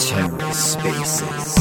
TerraSpaces.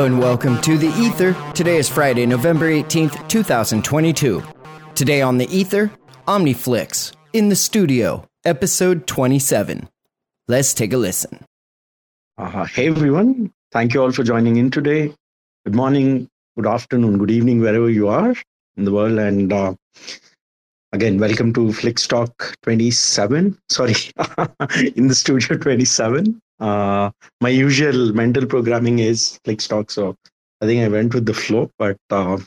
Welcome to The Ether. Today is Friday, November 18th, 2022. Today on The Ether, Omniflix, in the studio, episode 27. Let's take a listen. Uh, hey everyone, thank you all for joining in today. Good morning, good afternoon, good evening, wherever you are in the world. And uh, again, welcome to Flix Talk 27. Sorry, in the studio 27. Uh, my usual mental programming is Flix Talk, so I think I went with the flow. But uh,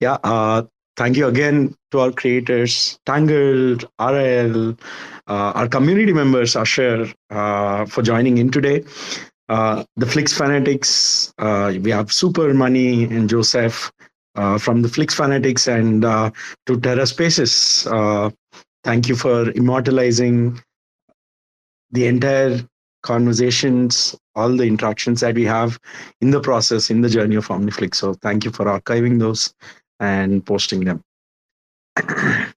yeah, uh, thank you again to our creators, Tangled, RL, uh, our community members, Asher, uh, for joining in today. The Flix Fanatics, we have Super Money and Joseph from the Flix Fanatics and to Terra Spaces. thank you for immortalizing the entire conversations, all the interactions that we have in the process, in the journey of Omniflix. So thank you for archiving those and posting them.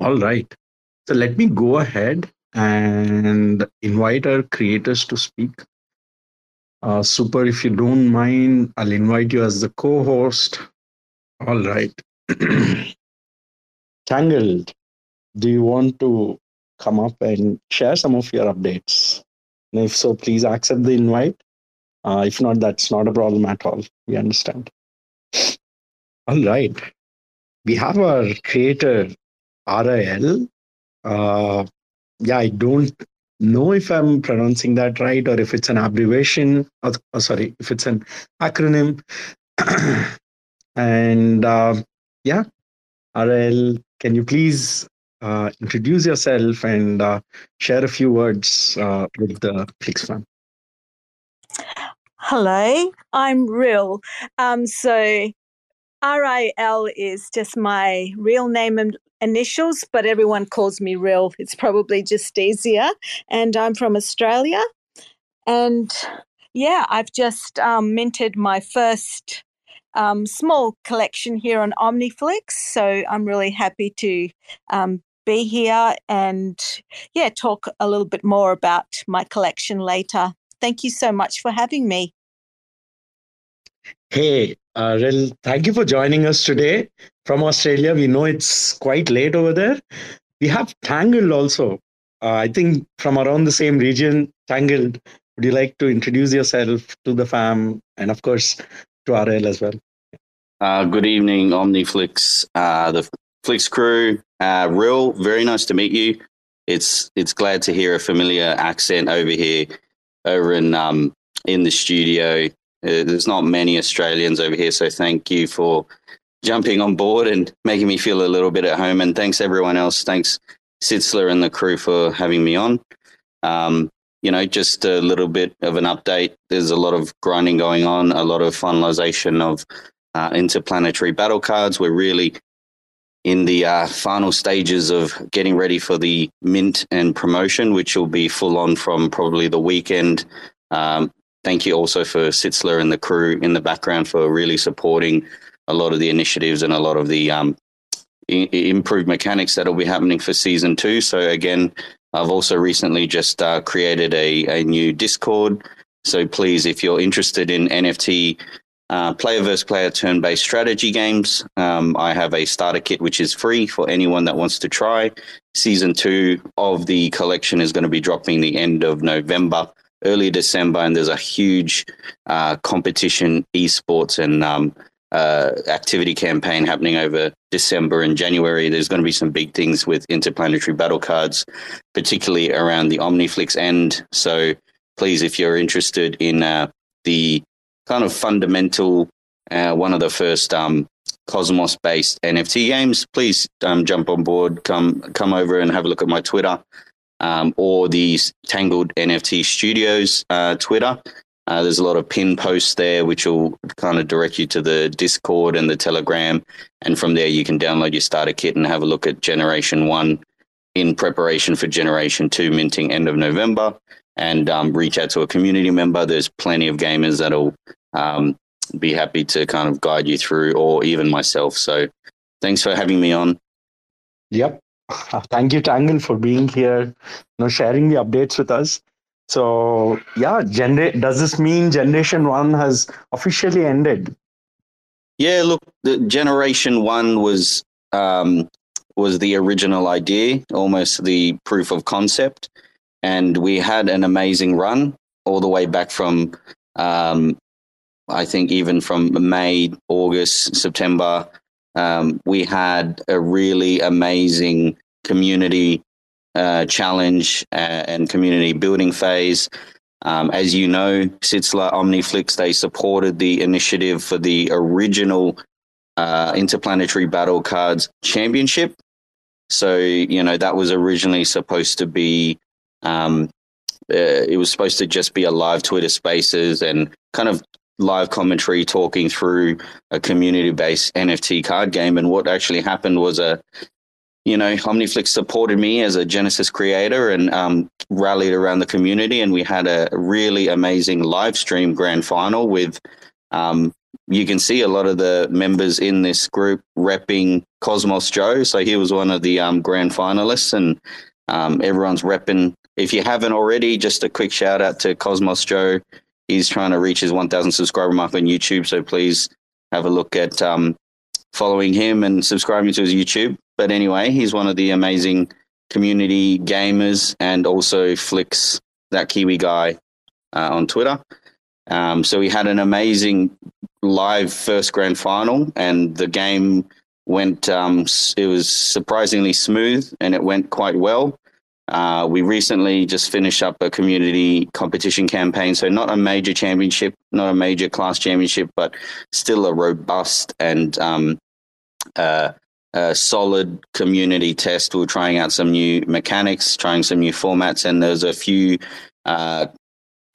all right. So let me go ahead and invite our creators to speak. Uh, super, if you don't mind, I'll invite you as the co host. All right. Tangled, do you want to come up and share some of your updates? And if so, please accept the invite. Uh, if not, that's not a problem at all. We understand. All right. We have our creator, RIL. Uh, yeah, I don't know if I'm pronouncing that right or if it's an abbreviation. Or, oh, sorry, if it's an acronym. and uh, yeah, RL, can you please uh, introduce yourself and uh, share a few words uh, with the Flix fam. Hello, I'm Ril. Um, so RIL is just my real name and initials, but everyone calls me Ril. It's probably just easier. And I'm from Australia. And yeah, I've just um, minted my first um, small collection here on Omniflix. So I'm really happy to um, be here and yeah, talk a little bit more about my collection later. Thank you so much for having me. Hey, uh, Ril, thank you for joining us today from Australia. We know it's quite late over there. We have Tangled also. Uh, I think from around the same region. Tangled, would you like to introduce yourself to the fam and, of course, to RL as well? Uh, good evening, Omniflix, uh, the Flix crew. Uh, Ril, very nice to meet you. It's it's glad to hear a familiar accent over here, over in um in the studio. Uh, there's not many Australians over here, so thank you for jumping on board and making me feel a little bit at home. And thanks everyone else. Thanks Sitzler and the crew for having me on. Um, you know, just a little bit of an update. There's a lot of grinding going on, a lot of finalization of uh, interplanetary battle cards. We're really in the uh, final stages of getting ready for the mint and promotion, which will be full on from probably the weekend. Um, thank you also for Sitzler and the crew in the background for really supporting a lot of the initiatives and a lot of the um, I- improved mechanics that will be happening for season two. So again, I've also recently just uh, created a, a new Discord. So please, if you're interested in NFT uh, player versus player turn based strategy games. Um, I have a starter kit which is free for anyone that wants to try. Season two of the collection is going to be dropping the end of November, early December, and there's a huge uh, competition, esports, and um, uh, activity campaign happening over December and January. There's going to be some big things with interplanetary battle cards, particularly around the Omniflix end. So please, if you're interested in uh, the kind of fundamental, uh, one of the first um, Cosmos based NFT games, please um, jump on board. Come come over and have a look at my Twitter um, or the Tangled NFT Studios uh, Twitter. Uh, there's a lot of pin posts there, which will kind of direct you to the Discord and the Telegram. And from there, you can download your starter kit and have a look at Generation 1 in preparation for Generation 2 minting end of November. And um, reach out to a community member. There's plenty of gamers that'll um, be happy to kind of guide you through, or even myself. So thanks for having me on. Yep. Thank you, Tangle, for being here, you know, sharing the updates with us. So yeah, genera- does this mean Generation One has officially ended? Yeah, look, the Generation One was um, was the original idea, almost the proof of concept, and we had an amazing run all the way back from, um, I think, even from May, August, September. Um, we had a really amazing community uh, challenge uh, and community building phase. Um, as you know, Sitzler Omniflix, they supported the initiative for the original uh, Interplanetary Battle Cards Championship. So, you know, that was originally supposed to be, um, uh, it was supposed to just be a live Twitter spaces and kind of live commentary talking through a community based NFT card game. And what actually happened was a you know, Omniflix supported me as a Genesis creator and um, rallied around the community. And we had a really amazing live stream grand final with, um, you can see a lot of the members in this group repping Cosmos Joe. So he was one of the um, grand finalists, and um, everyone's repping. If you haven't already, just a quick shout out to Cosmos Joe. He's trying to reach his 1,000 subscriber mark on YouTube. So please have a look at um, following him and subscribing to his YouTube. But anyway, he's one of the amazing community gamers and also flicks that Kiwi guy uh, on Twitter. Um, so we had an amazing live first grand final, and the game went. Um, it was surprisingly smooth, and it went quite well. Uh, we recently just finished up a community competition campaign, so not a major championship, not a major class championship, but still a robust and um, uh, a solid community test. We are trying out some new mechanics, trying some new formats, and there's a few uh,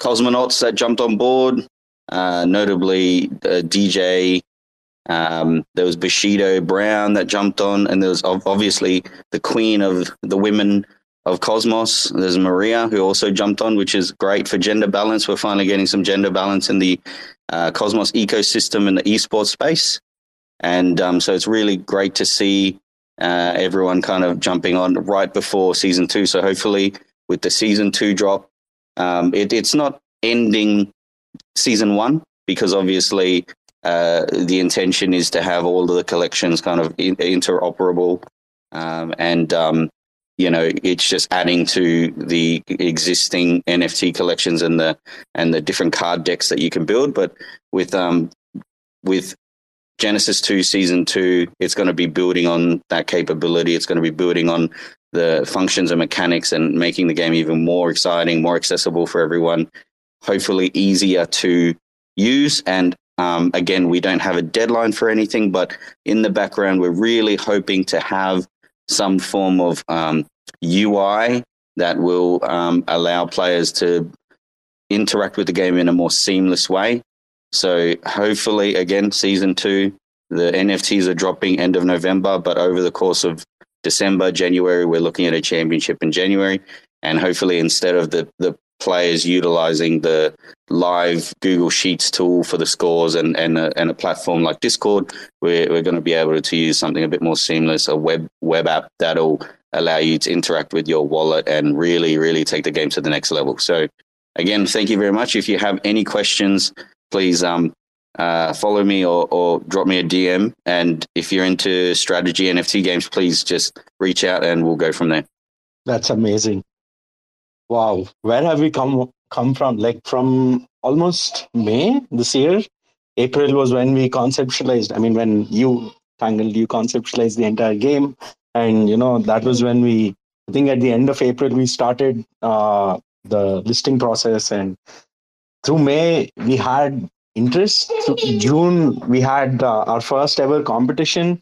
cosmonauts that jumped on board, uh, notably uh, DJ. Um, there was Bushido Brown that jumped on, and there was obviously the queen of the women of Cosmos. There's Maria who also jumped on, which is great for gender balance. We're finally getting some gender balance in the uh, Cosmos ecosystem in the esports space. And um, so it's really great to see uh, everyone kind of jumping on right before season two. So hopefully, with the season two drop, um, it, it's not ending season one because obviously uh, the intention is to have all of the collections kind of in- interoperable. Um, and um, you know it's just adding to the existing NFT collections and the and the different card decks that you can build. But with um with Genesis 2 Season 2, it's going to be building on that capability. It's going to be building on the functions and mechanics and making the game even more exciting, more accessible for everyone, hopefully easier to use. And um, again, we don't have a deadline for anything, but in the background, we're really hoping to have some form of um, UI that will um, allow players to interact with the game in a more seamless way. So hopefully, again, season two, the NFTs are dropping end of November, but over the course of December, January, we're looking at a championship in January. And hopefully, instead of the, the players utilizing the live Google Sheets tool for the scores and, and, a, and a platform like Discord, we're, we're going to be able to use something a bit more seamless, a web, web app that'll allow you to interact with your wallet and really, really take the game to the next level. So, again, thank you very much. If you have any questions, please um, uh, follow me or, or drop me a DM. And if you're into strategy NFT games, please just reach out and we'll go from there. That's amazing. Wow, where have we come come from? Like from almost May this year. April was when we conceptualized. I mean, when you Tangled, you conceptualized the entire game, and you know that was when we. I think at the end of April we started uh, the listing process, and through May, we had interest. June, we had uh, our first ever competition.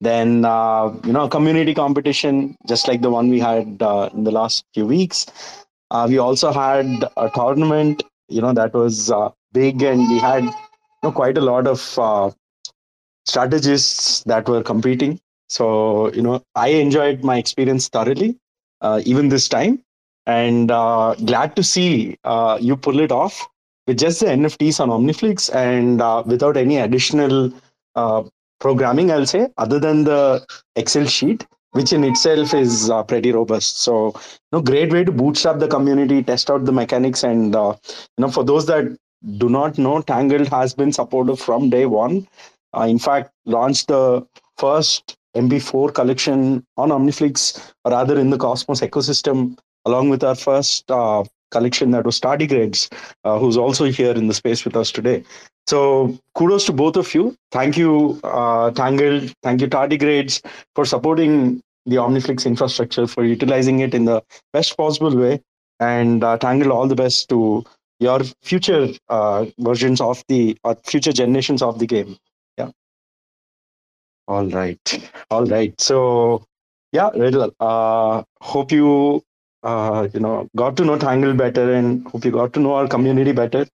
Then, uh, you know, community competition, just like the one we had uh, in the last few weeks. Uh, we also had a tournament, you know, that was uh, big, and we had you know, quite a lot of uh, strategists that were competing. So, you know, I enjoyed my experience thoroughly, even this time and uh, glad to see uh, you pull it off with just the NFTs on OmniFlix and uh, without any additional uh, programming, I'll say, other than the Excel sheet, which in itself is uh, pretty robust. So, you know, great way to bootstrap the community, test out the mechanics, and uh, you know, for those that do not know, Tangled has been supported from day one. in fact, launched the first mb4 collection on OmniFlix, or rather in the Cosmos ecosystem along with our first uh, collection that was Tardigrades, uh, who's also here in the space with us today. So kudos to both of you. Thank you, uh, Tangled. Thank you, Tardigrades, for supporting the OmniFlix infrastructure, for utilizing it in the best possible way. And uh, Tangled, all the best to your future uh, versions of the or future generations of the game. Yeah. All right. All right. So yeah, Riddle. uh, hope you uh, you know, got to know Tangle better and hope you got to know our community better.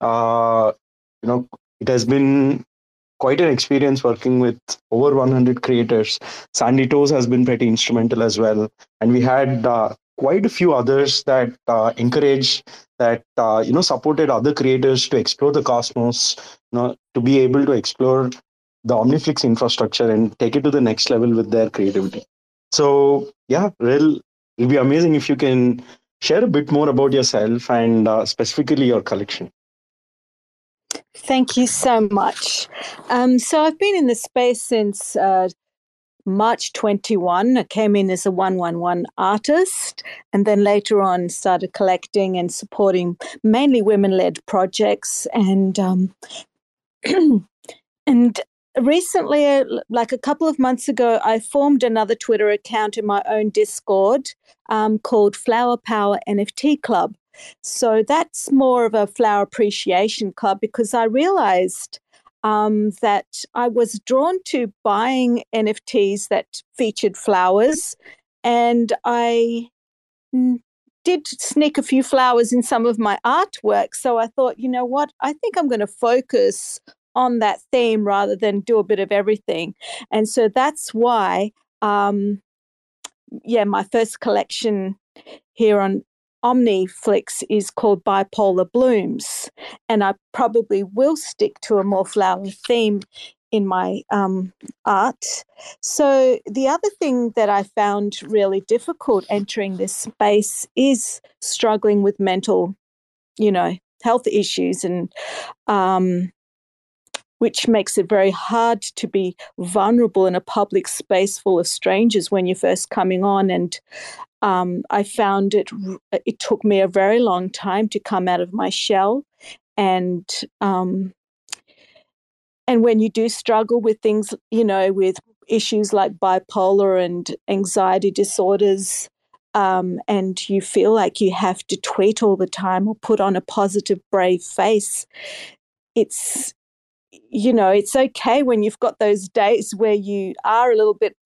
Uh, you know, it has been quite an experience working with over 100 creators. Sandy Toes has been pretty instrumental as well. And we had uh, quite a few others that uh, encouraged, that, uh, you know, supported other creators to explore the cosmos, you know, to be able to explore the Omniflix infrastructure and take it to the next level with their creativity. So, yeah, Ril It'll be amazing if you can share a bit more about yourself and uh, specifically your collection. Thank you so much. Um, so I've been in the space since uh, March 21. I came in as a 111 artist and then later on started collecting and supporting mainly women led projects. And um, and recently, uh, like a couple of months ago, I formed another Twitter account in my own Discord um, called Flower Power NFT Club. So that's more of a flower appreciation club because I realized um, that I was drawn to buying NFTs that featured flowers, and I did sneak a few flowers in some of my artwork. So I thought, you know what? I think I'm going to focus on that theme rather than do a bit of everything. And so that's why, um, yeah, my first collection here on Omniflix is called Bipolar Blooms. And I probably will stick to a more flower theme in my um, art. So, the other thing that I found really difficult entering this space is struggling with mental, you know, health issues and um, which makes it very hard to be vulnerable in a public space full of strangers when you're first coming on. And um, I found it, it took me a very long time to come out of my shell. And, um, and when you do struggle with things, you know, with issues like bipolar and anxiety disorders, um, and you feel like you have to tweet all the time or put on a positive, brave face, it's you know, it's okay when you've got those days where you are a little bit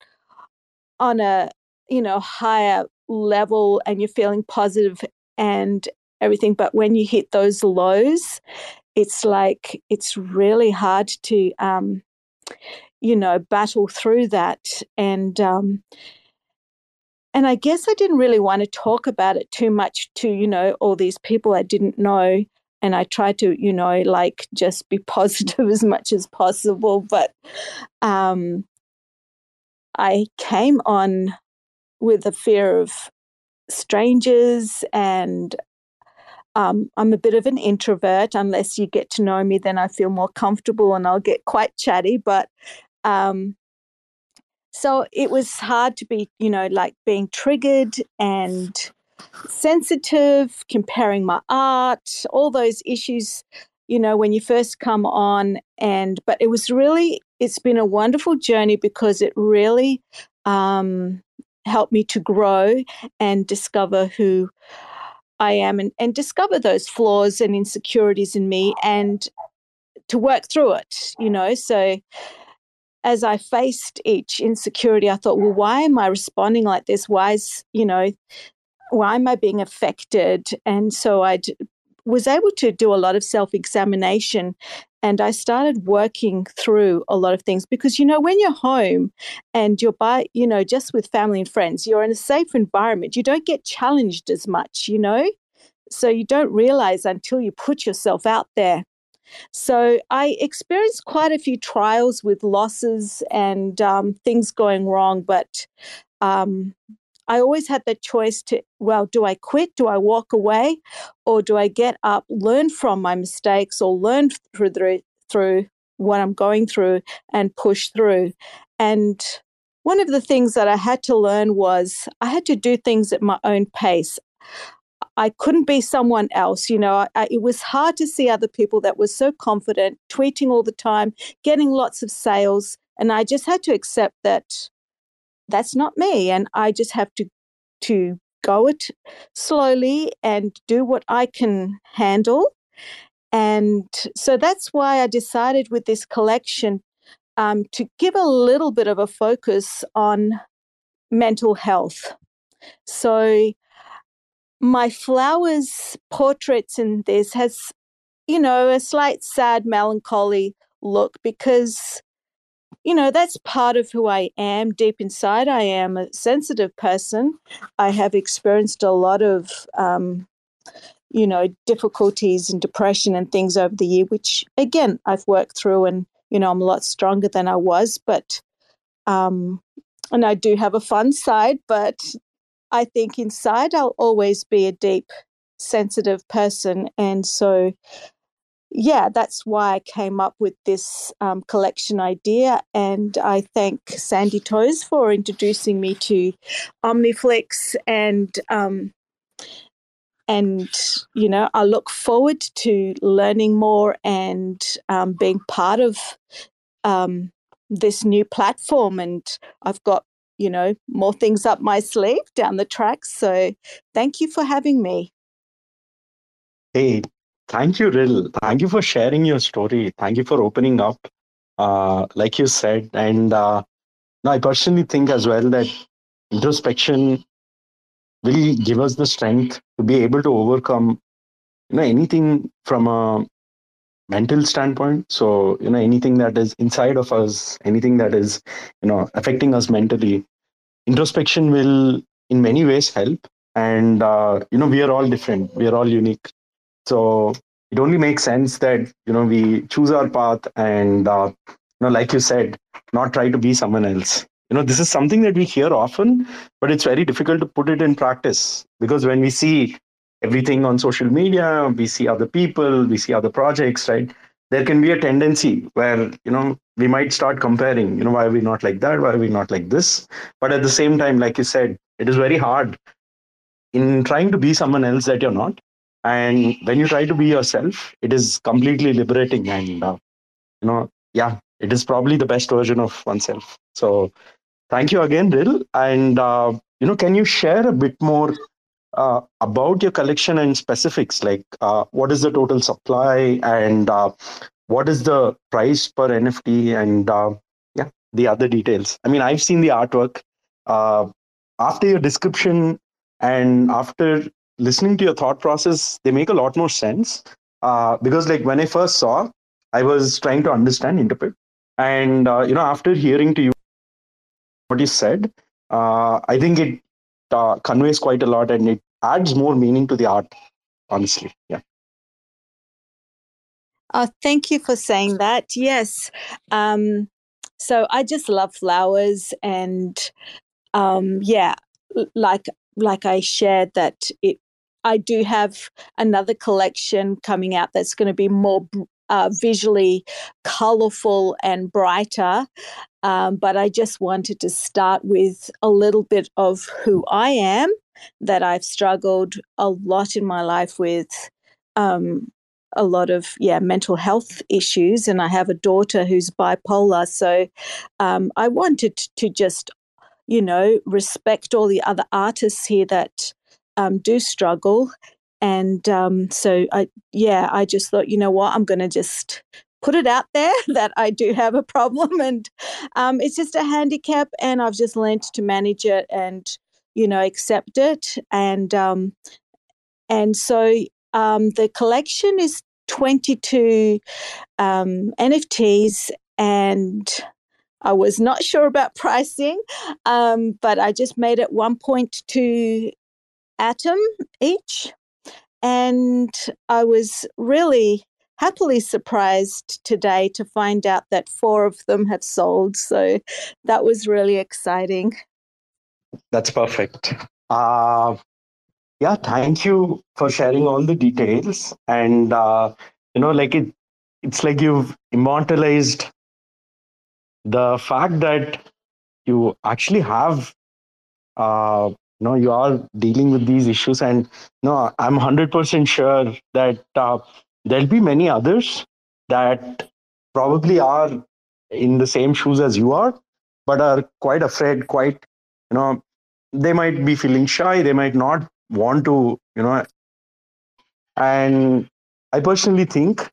on a, you know, higher level and you're feeling positive and everything. But when you hit those lows, it's like it's really hard to, um, you know, battle through that. And, um, and I guess I didn't really want to talk about it too much to, you know, all these people I didn't know and I try to, you know, like just be positive as much as possible. But um, I came on with a fear of strangers and um, I'm a bit of an introvert. Unless you get to know me, then I feel more comfortable and I'll get quite chatty. But um, so it was hard to be, you know, like being triggered and sensitive, comparing my art, all those issues, you know, when you first come on. And, but it was really, it's been a wonderful journey because it really um, helped me to grow and discover who I am and, and discover those flaws and insecurities in me and to work through it, you know. So as I faced each insecurity, I thought, well, why am I responding like this? Why is, you know, why am I being affected? And so I was able to do a lot of self examination and I started working through a lot of things because, you know, when you're home and you're by, you know, just with family and friends, you're in a safe environment, you don't get challenged as much, you know? So you don't realize until you put yourself out there. So I experienced quite a few trials with losses and um, things going wrong, but um, I always had the choice to, well, do I quit? Do I walk away? Or do I get up, learn from my mistakes, or learn through, through what I'm going through and push through? And one of the things that I had to learn was I had to do things at my own pace. I couldn't be someone else. You know, I, it was hard to see other people that were so confident, tweeting all the time, getting lots of sales. And I just had to accept that that's not me. And I just have to, to go it slowly and do what I can handle. And so that's why I decided with this collection um, to give a little bit of a focus on mental health. So my flowers portraits in this has you know a slight sad melancholy look because you know that's part of who i am deep inside i am a sensitive person i have experienced a lot of um, you know difficulties and depression and things over the year which again i've worked through and you know i'm a lot stronger than i was but um and i do have a fun side but I think inside I'll always be a deep, sensitive person. And so, yeah, that's why I came up with this um, collection idea. And I thank Sandy Toes for introducing me to Omniflix and. Um, and you know i look forward to learning more and um, being part of um, this new platform and i've got you know, more things up my sleeve down the track. So thank you for having me. Hey, thank you, Ril. Thank you for sharing your story. Thank you for opening up, uh, like you said. And uh, I personally think as well that introspection will give us the strength to be able to overcome you know anything from a mental standpoint so you know anything that is inside of us anything that is you know affecting us mentally introspection will in many ways help and uh, you know we are all different we are all unique so it only makes sense that you know we choose our path and uh, you know like you said not try to be someone else. You know this is something that we hear often but it's very difficult to put it in practice because when we see everything on social media we see other people we see other projects right? There can be a tendency where you know we might start comparing you know why are we not like that? Why are we not like this? But at the same time like you said it is very hard in trying to be someone else that you're not and when you try to be yourself it is completely liberating and uh, you know yeah it is probably the best version of oneself. So thank you again Ril. and uh, you know can you share a bit more uh, about your collection and specifics? Like uh, what is the total supply and uh, what is the price per nft and uh, yeah the other details. I mean i've seen the artwork. After your description and after listening to your thought process they make a lot more sense uh, because like when i first saw i was trying to understand interpret and uh, you know after hearing to you what you said uh, i think it uh, conveys quite a lot and it adds more meaning to the art honestly yeah Oh, thank you for saying that. Yes. Um, so I just love flowers, and um, yeah, like like I shared that it. I do have another collection coming out that's going to be more uh, visually colorful and brighter. Um, but I just wanted to start with a little bit of who I am, that I've struggled a lot in my life with um, a lot of yeah mental health issues, and I have a daughter who's bipolar. So um, I wanted to just you know respect all the other artists here that um, do struggle, and um, so I yeah I just thought you know what? I'm going to just put it out there that I do have a problem. And um, it's just a handicap and I've just learned to manage it and you know accept it. And um, and so um, the collection is 22 um, NFTs and I was not sure about pricing, um, but I just made it 1.2 atom each. And I was really happily surprised today to find out that four of them have sold. So that was really exciting. That's perfect. Uh, yeah, thank you for sharing all the details. And, uh, you know, like it, it's like you've immortalized the fact that you actually have uh, you know you are dealing with these issues and you no i'm 100% sure that uh, there'll be many others that probably are in the same shoes as you are but are quite afraid quite you know they might be feeling shy they might not want to you know and i personally think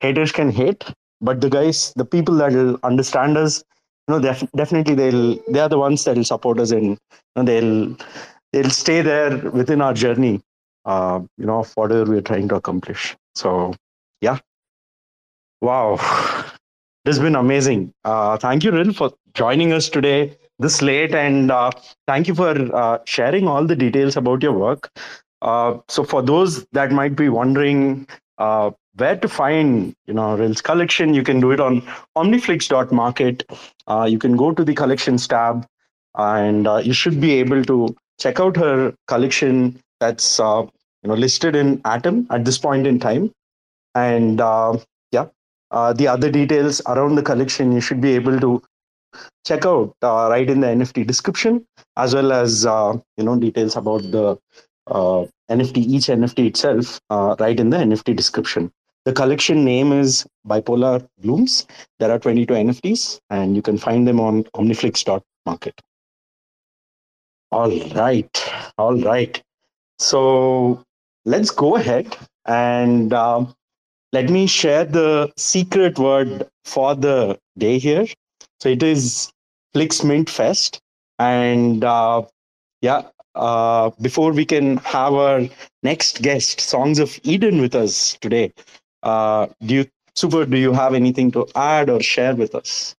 haters can hate but the guys the people that will understand us you know def- definitely they'll they are the ones that will support us and you know, they'll they'll stay there within our journey uh, you know of whatever we're trying to accomplish. So yeah. Wow. This has been amazing. Uh, thank you Ril for joining us today this late. And uh, thank you for uh, sharing all the details about your work. Uh, so for those that might be wondering uh, where to find you know Ril's collection, you can do it on omniflix.market. Uh, you can go to the collections tab, and uh, you should be able to check out her collection that's uh, you know listed in Atom at this point in time. And uh, yeah, uh, the other details around the collection you should be able to check out uh, right in the NFT description, as well as you know details about the NFT, each NFT itself, right in the NFT description. The collection name is Bipolar Blooms. There are 22 NFTs, and you can find them on omniflix.market. All right. All right. So let's go ahead and uh, let me share the secret word for the day here. So it is Flix Mint Fest. And uh, yeah, uh, before we can have our next guest, Songs of Eden, with us today, uh, do you, Super, do you have anything to add or share with us?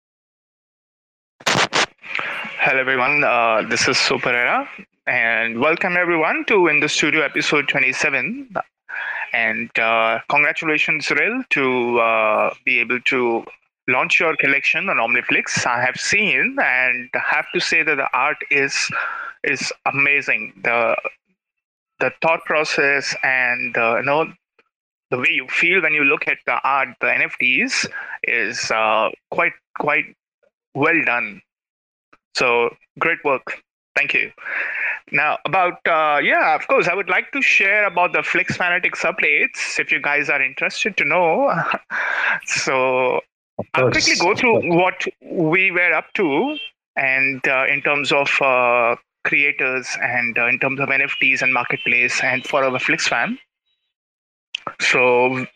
Hello, everyone. Uh, this is Superera, and welcome everyone to In the Studio episode 27. And uh, congratulations, Ril, to uh, be able to launch your collection on Omniflix. I have seen and have to say that the art is is amazing. The the thought process and uh, you know the way you feel when you look at the art, the NFTs, is uh, quite quite well done. So great work. Thank you. Now about uh, yeah, of course, I would like to share about the Flix Fanatic subplates if you guys are interested to know. so I'll quickly go through what we were up to, and uh, in terms of uh, creators and uh, in terms of NFTs and marketplace, and for our Flix fan. So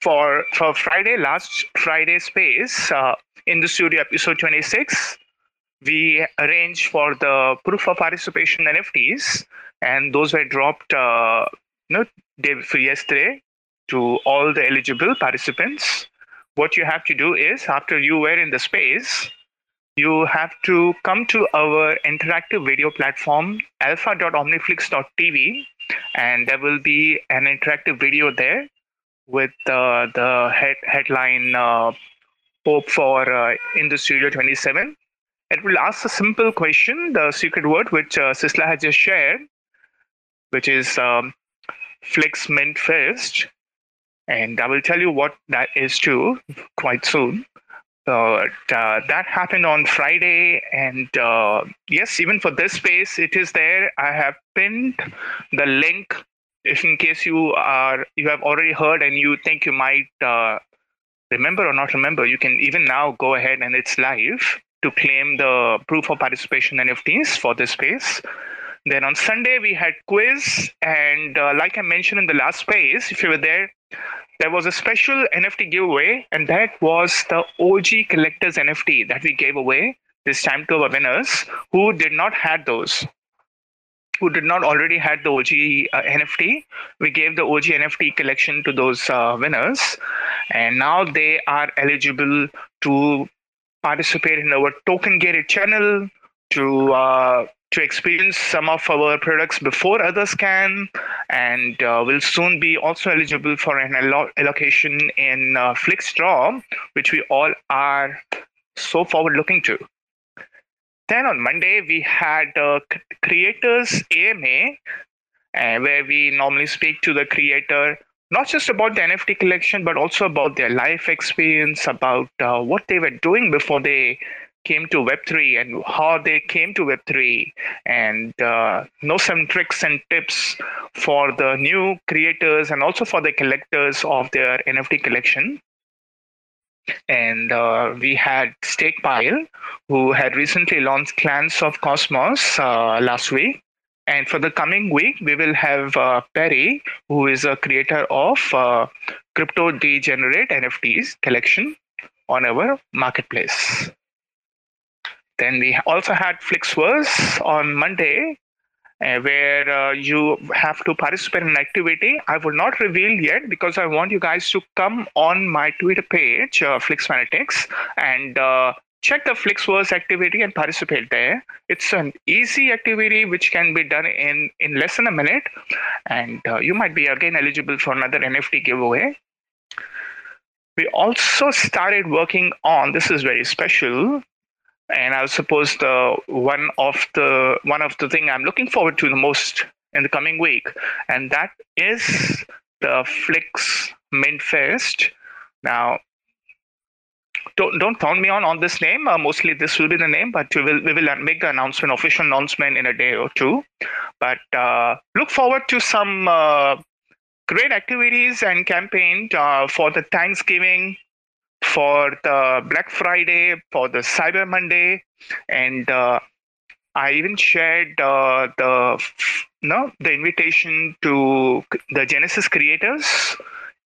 for for Friday, last Friday space uh, in the studio episode 26, we arranged for the proof of participation NFTs, and those were dropped uh, you know, day for yesterday to all the eligible participants. What you have to do is after you were in the space, you have to come to our interactive video platform alpha.omniflix.tv and there will be an interactive video there with uh, the head, headline uh, POAP for uh, the Studio 27. It will ask a simple question, the secret word which uh, Sisla has just shared, which is um, Flix Mint Fest And I will tell you what that is too quite soon. Uh, that happened on Friday, and uh, yes, even for this space, it is there. I have pinned the link, if in case you are you have already heard and you think you might uh, remember or not remember. You can even now go ahead and it's live to claim the proof of participation NFTs for this space. Then on Sunday we had quiz, and uh, like I mentioned in the last space, if you were there, there was a special NFT giveaway, and that was the OG Collectors NFT that we gave away this time to our winners who did not had those who did not already had the OG uh, NFT. We gave the OG NFT collection to those uh, winners, and now they are eligible to participate in our token gated channel to uh, to experience some of our products before others can, and uh, will soon be also eligible for an allo- allocation in uh, FlixDrop, which we all are so forward looking to. Then on Monday, we had uh, Creators AMA, uh, where we normally speak to the creator, not just about the NFT collection, but also about their life experience, about uh, what they were doing before they came to Web3 and how they came to Web3, and uh, know some tricks and tips for the new creators and also for the collectors of their NFT collection and uh, we had Stakepile, who had recently launched Clans of Cosmos uh, last week. And for the coming week, we will have uh, Perry, who is a creator of uh, Crypto Degenerate NFTs collection on our marketplace. Then we also had Flixverse on Monday, uh, where uh, you have to participate in an activity. I will not reveal yet because I want you guys to come on my Twitter page, uh, Flix Fanatics, and uh, check the Flixverse activity and participate there. It's an easy activity which can be done in, in less than a minute, and uh, you might be again eligible for another NFT giveaway. We also started working on this is very special and I suppose the one of the one of the thing I'm looking forward to the most in the coming week, and that is the Flix Mint Fest. Now, don't don't count me on on this name. Uh, mostly this will be the name, but we will we will make the announcement, official announcement in a day or two. But uh, look forward to some uh, great activities and campaign uh, for the Thanksgiving for the Black Friday, for the Cyber Monday, and uh, I even shared uh, the no the invitation to the Genesis creators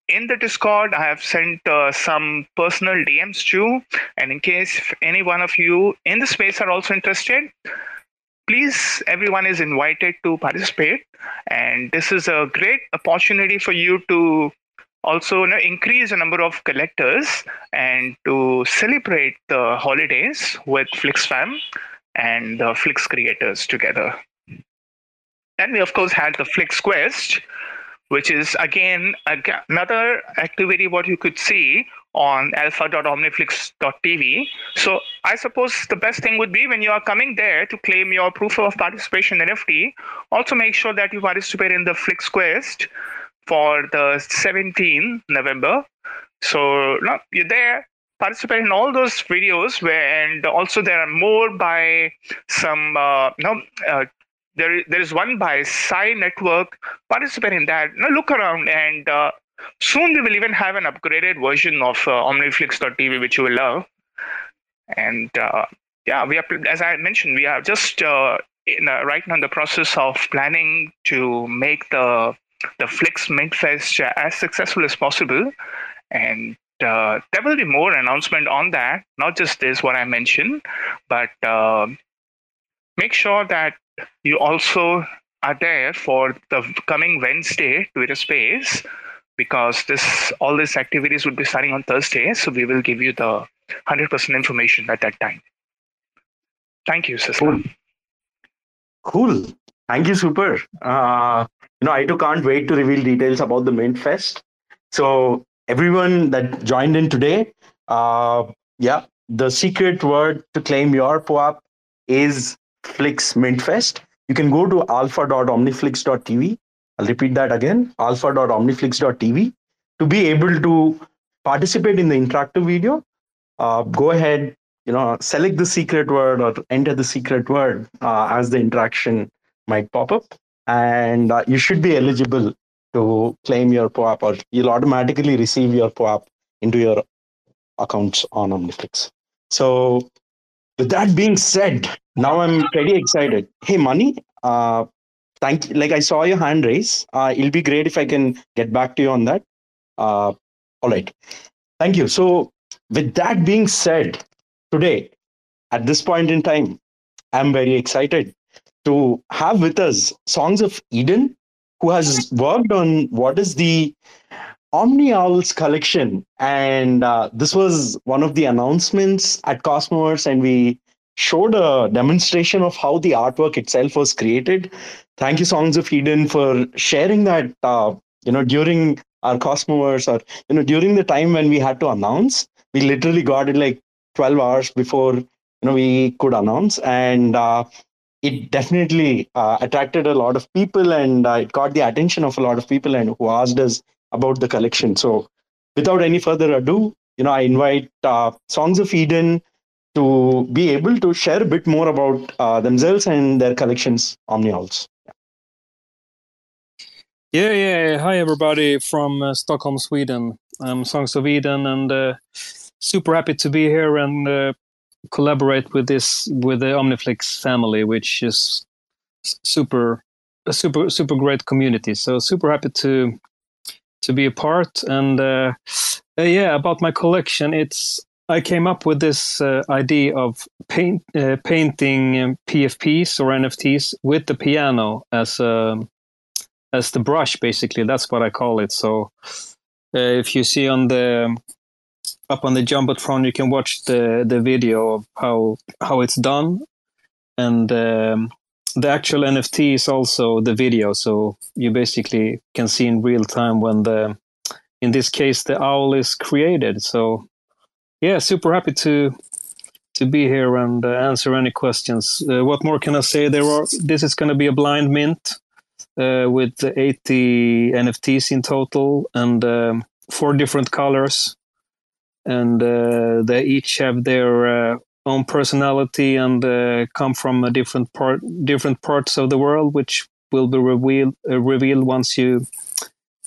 in the Discord. I have sent uh, some personal DMs too, and in case any one of you in the space are also interested, please everyone is invited to participate, and this is a great opportunity for you to also you know, increase the number of collectors and to celebrate the holidays with FlixFam and the Flix creators together. Then we of course had the Flix Quest, which is again another activity what you could see on alpha.omniflix.tv. So I suppose the best thing would be when you are coming there to claim your proof of participation NFT, also make sure that you participate in the Flix Quest for the 17th November. So no, you're there, participate in all those videos where, and also there are more by some, uh, no, uh, there, there is one by Sci Network. Participate in that. Now look around, and uh, soon we will even have an upgraded version of uh, OmniFlix.tv, which you will love. And uh, yeah, we are, as I mentioned, we are just uh, in, uh, right now in the process of planning to make the the Flix Mintfest as successful as possible. And uh, there will be more announcement on that, not just this, what I mentioned, but uh, make sure that you also are there for the coming Wednesday Twitter Space because this all these activities would be starting on Thursday. So we will give you the 100% information at that time. Thank you, sister. Cool. cool. Thank you, Super. Uh, you know, I too can't wait to reveal details about the Mint Fest. So everyone that joined in today, uh, yeah, the secret word to claim your POAP is Flix Mint Fest. You can go to alpha.omniflix.tv. I'll repeat that again, alpha.omniflix.tv. To be able to participate in the interactive video, uh, go ahead, you know, select the secret word or enter the secret word uh, as the interaction might pop up and uh, you should be eligible to claim your POAP or you'll automatically receive your POAP into your accounts on OmniFlix. So, with that being said, now I'm pretty excited. Hey, Money, uh, thank you. Like I saw your hand raise. Uh, it'll be great if I can get back to you on that. Uh, all right. Thank you. So, with that being said, today, at this point in time, I'm very excited to have with us Songs of Eden, who has worked on what is the Omni Owls collection. And uh, this was one of the announcements at Cosmos, and we showed a demonstration of how the artwork itself was created. Thank you, Songs of Eden, for sharing that. Uh, you know, during our Cosmos, or you know, during the time when we had to announce, we literally got it like 12 hours before you know we could announce, and uh, it definitely uh, attracted a lot of people, and uh, it got the attention of a lot of people, and who asked us about the collection. So, without any further ado, you know, I invite uh, Songs of Eden to be able to share a bit more about uh, themselves and their collections, Omni Owls. Yeah, yeah. Hi, everybody from uh, Stockholm, Sweden. I'm Songs of Eden, and uh, super happy to be here and collaborate with this with the Omniflix family, which is super, a super, super great community. So super happy to to be a part. And uh, uh, yeah, about my collection, it's I came up with this uh, idea of paint, uh, painting um, PFPs or NFTs with the piano as a um, as the brush. Basically, that's what I call it. So uh, if you see on the up on the jumbotron, you can watch the the video of how how it's done, and um, the actual NFT is also the video. So you basically can see in real time when the in this case the owl is created. So yeah, super happy to to be here and uh, answer any questions. Uh, what more can I say? There are this is going to be a blind mint uh, with 80 NFTs in total and um, four different colors, and uh, they each have their uh, own personality and uh, come from a different part, different parts of the world, which will be revealed revealed once you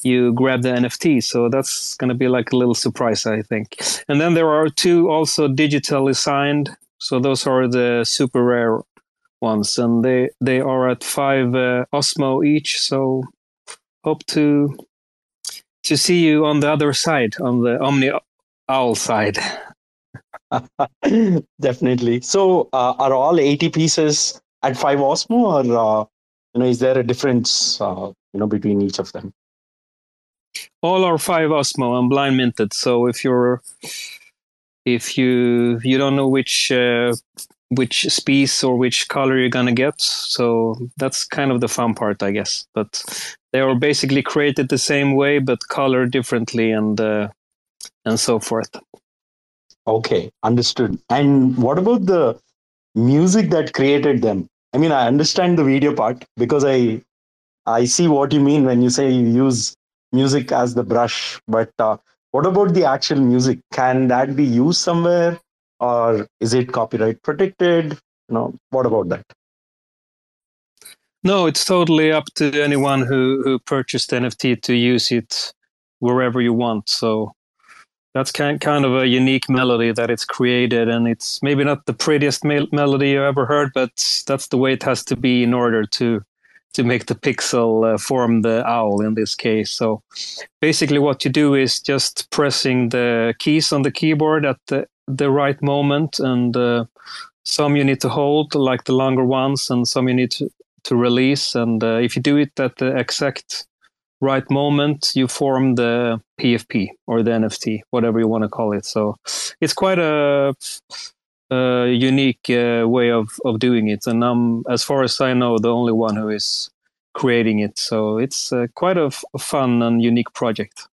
you grab the NFT. So that's going to be like a little surprise, I think. And then there are two also digitally signed. So those are the super rare ones, and they they are at five uh, Osmo each. So hope to to see you on the other side, on the Omni Owl side. Definitely. So uh, are all 80 pieces at five Osmo, or uh, you know, is there a difference uh, you know between each of them? all are five Osmo and blind minted. So if you're if you you don't know which uh, which species or which color you're gonna get, so that's kind of the fun part, I guess. But they are basically created the same way, but colored differently, and uh, and so forth. Okay, understood. And what about the music that created them? I mean, I understand the video part because I I see what you mean when you say you use music as the brush but uh, what about the actual music can that be used somewhere or is it copyright protected you know what about that no it's totally up to anyone who who purchased nft to use it wherever you want so that's kind kind of a unique melody that it's created and it's maybe not the prettiest me- melody you ever heard but that's the way it has to be in order to to make the pixel uh, form the owl in this case. So basically what you do is just pressing the keys on the keyboard at the, the right moment and uh, some you need to hold like the longer ones and some you need to, to release. And uh, if you do it at the exact right moment, you form the PFP or the NFT, whatever you want to call it. So it's quite a uh, unique uh, way of, of doing it. And I'm, as far as I know, the only one who is creating it. So it's uh, quite a, f- a fun and unique project.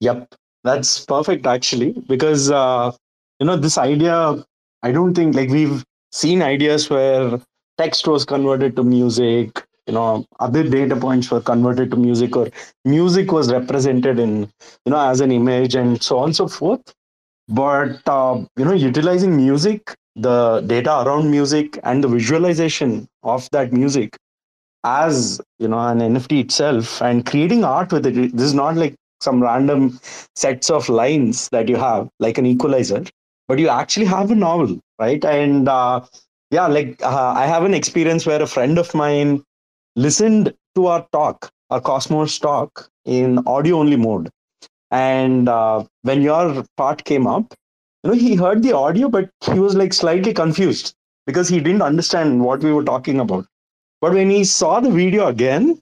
Yep, that's perfect actually, because uh, you know this idea. I don't think like we've seen ideas where text was converted to music. You know, other data points were converted to music, or music was represented in you know as an image, and so on and so forth. But uh, you know utilizing music the data around music and the visualization of that music as you know an nft itself and creating art with it this is not like some random sets of lines that you have like an equalizer but you actually have a novel right? And uh, yeah like uh, i have an experience where a friend of mine listened to our talk our Cosmos talk in audio only mode. And uh, when your part came up, you know, he heard the audio, but he was like slightly confused because he didn't understand what we were talking about. But when he saw the video again,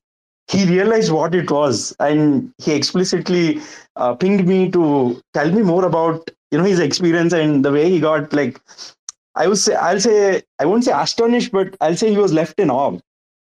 he realized what it was, and he explicitly uh, pinged me to tell me more about you know his experience and the way he got like I would say I'll say I won't say astonished, but I'll say he was left in awe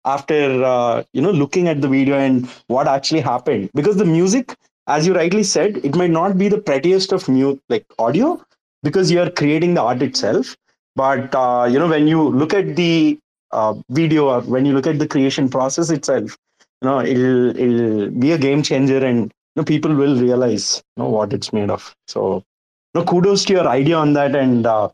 after uh, you know looking at the video and what actually happened. Because the music as you rightly said it might not be the prettiest of mute like audio because you're creating the art itself. But uh, you know when you look at the uh, video or when you look at the creation process itself you know it'll it'll be a game changer and you know, people will realize you know what it's made of. So you know, kudos to your idea on that. And uh,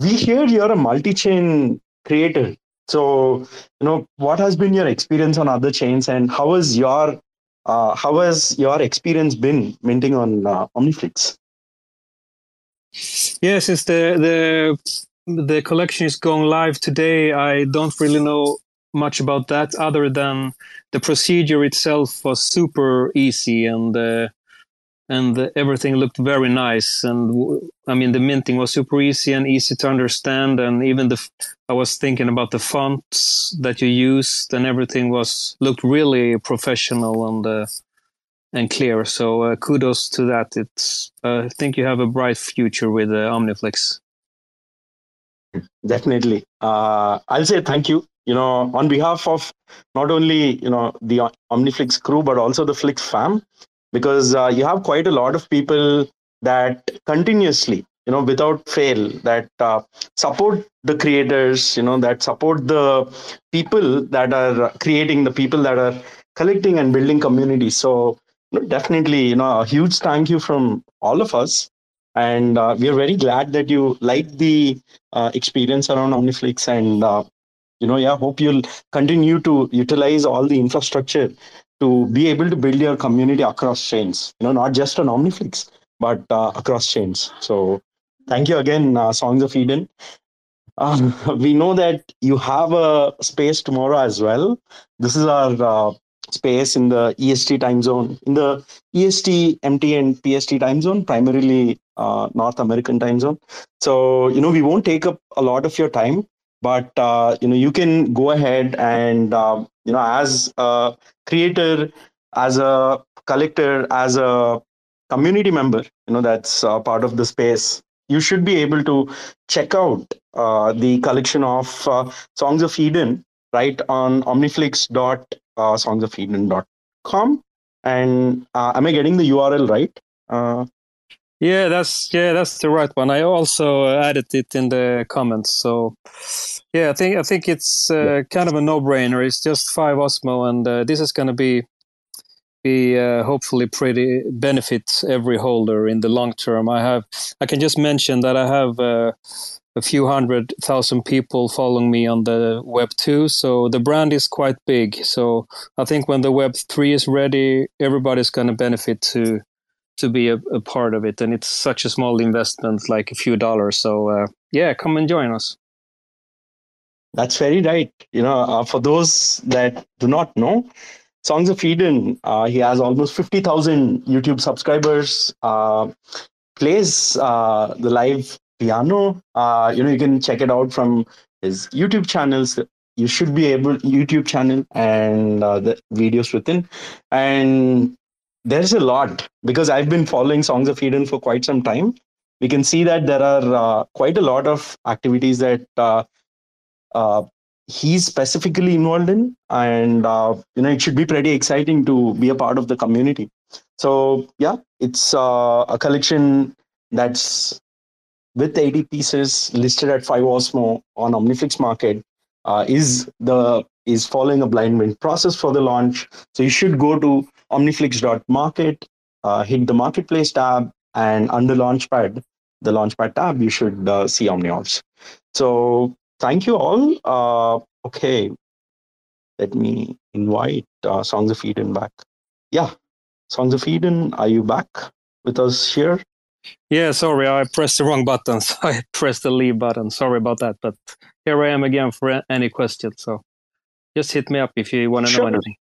we hear you're a multi-chain creator so, you know, what has been your experience on other chains, and how has your uh, how has your experience been minting on uh, OmniFlix? Yeah, since the the the collection is going live today, I don't really know much about that other than the procedure itself was super easy and uh, and everything looked very nice. And I mean, the minting was super easy and easy to understand. And even the, I was thinking about the fonts that you used, and everything was looked really professional and uh, and clear. So uh, kudos to that. It's uh, I think you have a bright future with uh, OmniFlix. Definitely, uh, I'll say thank you. You know, on behalf of not only you know the OmniFlix crew but also the Flix fam because uh, you have quite a lot of people that continuously you know without fail that uh, support the creators you know that support the people that are creating the people that are collecting and building communities. So definitely you know a huge thank you from all of us. And uh, we are very glad that you like the uh, experience around omniflix. And uh, you know yeah hope you'll continue to utilize all the infrastructure to be able to build your community across chains you know not just on omniflix but uh, across chains. So thank you again uh, songs of eden. Um, we know that you have a space tomorrow as well. This is our uh, space in the est time zone in the est mt and pst time zone primarily uh, north american time zone. So you know we won't take up a lot of your time but uh, you know you can go ahead and uh, you know as a creator as a collector as a community member you know that's uh, part of the space you should be able to check out uh, the collection of uh, songs of eden right on omniflix.songsofeden.com and uh, am i getting the url right yeah, that's yeah, that's the right one. I also uh, added it in the comments. So yeah, I think I think it's uh, yeah. kind of a no-brainer. It's just five Osmo, and uh, this is going to be be uh, hopefully pretty benefit every holder in the long term. I have I can just mention that I have uh, a few hundred thousand people following me on the Web two, so the brand is quite big. So I think when the Web three is ready, everybody's going to benefit to to be a, a, part of it and it's such a small investment like a few dollars. So uh, yeah come and join us. That's very right. You know uh, for those that do not know songs of eden uh, he has almost 50000 youtube subscribers uh, plays uh, the live piano. Uh, you know you can check it out from his youtube channels. You should be able youtube channel and the videos within. And there's a lot because I've been following Songs of Eden for quite some time. We can see that there are uh, quite a lot of activities that uh, uh, he's specifically involved in, and uh, you know it should be pretty exciting to be a part of the community. So yeah, it's uh, a collection that's with 80 pieces listed at 5 Osmo on Omniflix Market uh, is the is following a blind mint process for the launch. So you should go to omniflix.market, uh, hit the marketplace tab, and under Launchpad, the Launchpad tab, you should uh, see Omni Owls. So thank you all. Uh, okay, let me invite uh, Songs of Eden back. Yeah, Songs of Eden, are you back with us here? Yeah, sorry, I pressed the wrong button. So I pressed the leave button. Sorry about that. But here I am again for any questions. So just hit me up if you want to sure. know anything.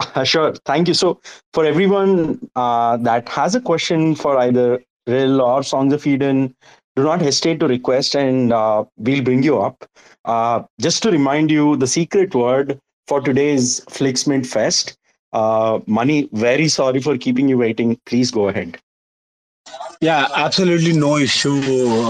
Sure. Thank you. So, for everyone uh, that has a question for either Ril or Songs of Eden, do not hesitate to request and uh, we'll bring you up. Uh, just to remind you, the secret word for today's Flix Mint Fest. Uh, Mani, very sorry for keeping you waiting. Please go ahead. Yeah, absolutely no issue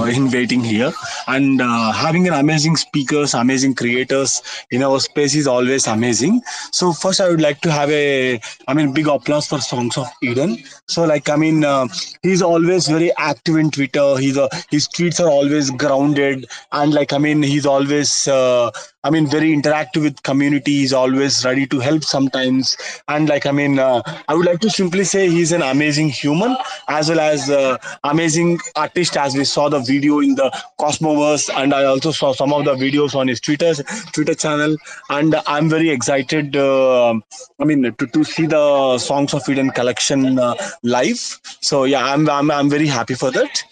in waiting here. And uh, having an amazing speakers, amazing creators in our space is always amazing. So first, I would like to have a, I mean, big applause for Songs of Eden. So like, I mean, uh, he's always very active in Twitter. He's a, his tweets are always grounded, and like, I mean, he's always uh, I mean, very interactive with community. He's always ready to help sometimes. And like, I mean, uh, I would like to simply say he's an amazing human as well as uh, amazing artist. As we saw the video in the Cosmoverse, and I also saw some of the videos on his Twitter Twitter channel. And I'm very excited. Uh, I mean, to, to see the Songs of Eden collection uh, live. So yeah, I'm, I'm I'm very happy for that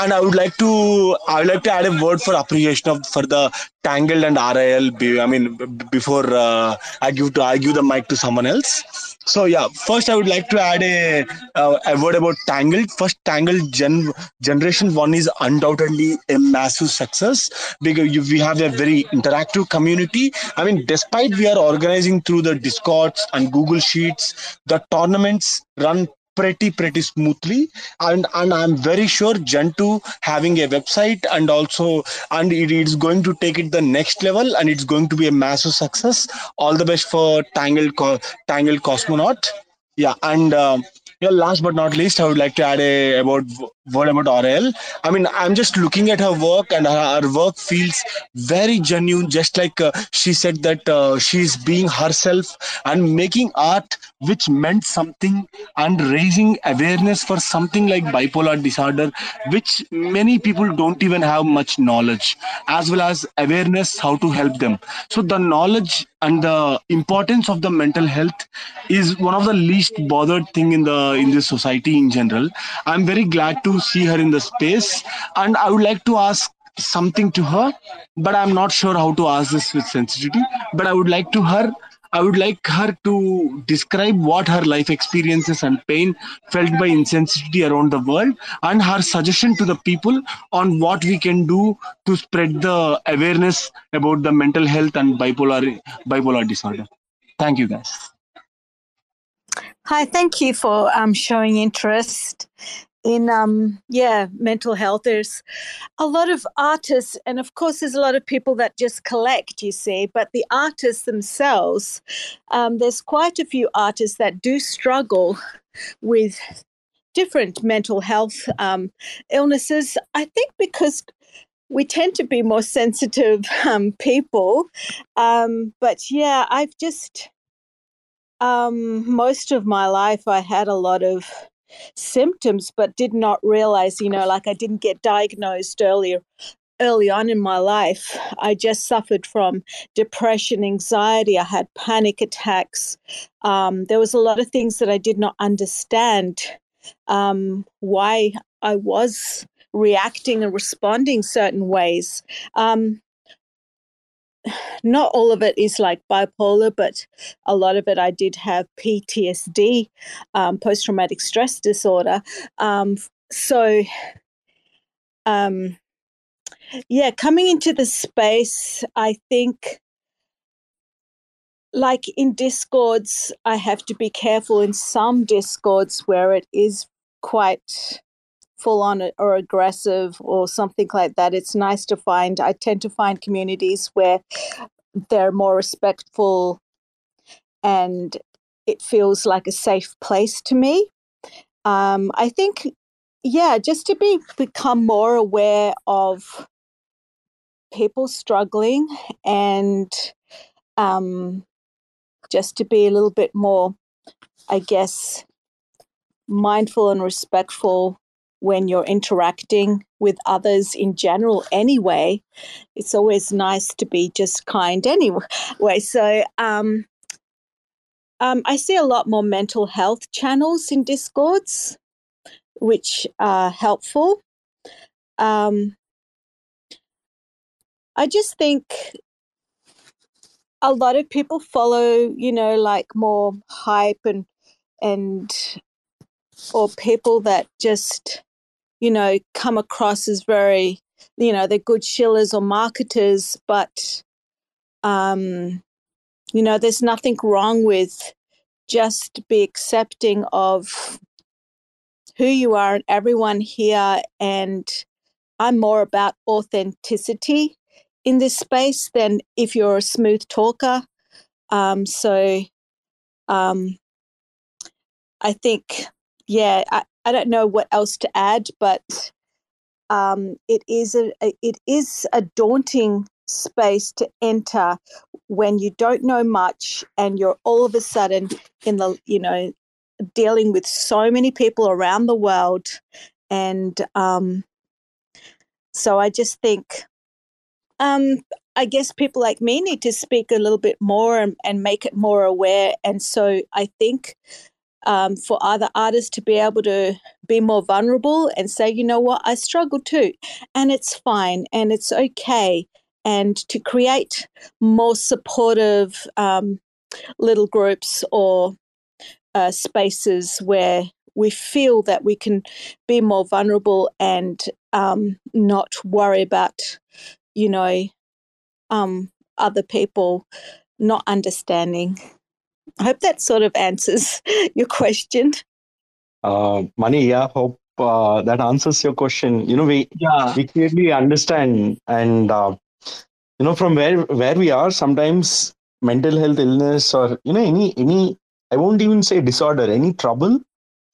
and I would like to I would like to add a word for appreciation of for the Tangled and RIL. I mean, before uh, I give to I give the mic to someone else. So yeah, first I would like to add a uh, a word about Tangled. First, Tangled gen generation one is undoubtedly a massive success because we have a very interactive community. I mean, despite we are organizing through the Discords and Google Sheets, the tournaments run pretty pretty smoothly. And and i'm very sure gen2 having a website and also and it is going to take it the next level and it's going to be a massive success. All the best for tangled Co- tangled cosmonaut. Yeah and uh, yeah, last but not least, I would like to add a about word about Ril. I mean, I'm just looking at her work, and her, her work feels very genuine. Just like uh, she said that uh, she's being herself and making art which meant something and raising awareness for something like bipolar disorder, which many people don't even have much knowledge, as well as awareness how to help them. So the knowledge and the importance of the mental health is one of the least bothered thing in the in this society in general. I'm very glad to see her in the space, and I would like to ask something to her, but I'm not sure how to ask this with sensitivity. But I would like to her I would like her to describe what her life experiences and pain felt by insensitivity around the world and her suggestion to the people on what we can do to spread the awareness about the mental health and bipolar bipolar disorder. Thank you guys. Hi, thank you for um, showing interest in um yeah mental health there's a lot of artists and of course there's a lot of people that just collect you see but the artists themselves um, there's quite a few artists that do struggle with different mental health um, illnesses. I think because we tend to be more sensitive um, people um, but yeah i've just um, most of my life i had a lot of symptoms, but did not realize, you know, like I didn't get diagnosed earlier early on in my life, I just suffered from depression, anxiety. I had panic attacks. Um, there was a lot of things that I did not understand um, why I was reacting and responding certain ways. Um, not all of it is like bipolar, but a lot of it I did have PTSD, um, post traumatic stress disorder. Um, so, um, yeah, coming into the space, I think like in discords i have to be careful in some discords where it is quite full on or aggressive or something like that. It's nice to find, I tend to find communities where they're more respectful and it feels like a safe place to me. Um, I think, yeah, just to be become more aware of people struggling and um, just to be a little bit more, I guess, mindful and respectful when you're interacting with others in general anyway it's always nice to be just kind anyway. So um, um, i see a lot more mental health channels in discords which are helpful. Um, i just think a lot of people follow, you know, like more hype and and or people that just, you know, come across as very, you know, they're good shillers or marketers, but um, you know, there's nothing wrong with just be accepting of who you are and everyone here and I'm more about authenticity in this space than if you're a smooth talker. Um, so um, I think, yeah, I, I don't know what else to add, but um, it is a it is a daunting space to enter when you don't know much and you're all of a sudden in the you know dealing with so many people around the world and um, so I just think, um, I guess people like me need to speak a little bit more and, and make it more aware. And so I think um, for other artists to be able to be more vulnerable and say, you know what, I struggle too, and it's fine and it's okay. And to create more supportive um, little groups or uh, spaces where we feel that we can be more vulnerable and um, not worry about, you know, um, other people not understanding. I hope that sort of answers your question. Uh, Mani, yeah, hope uh, that answers your question. You know, we Yeah. we clearly understand, and uh, you know, from where where we are, sometimes mental health illness or you know any any I won't even say disorder, any trouble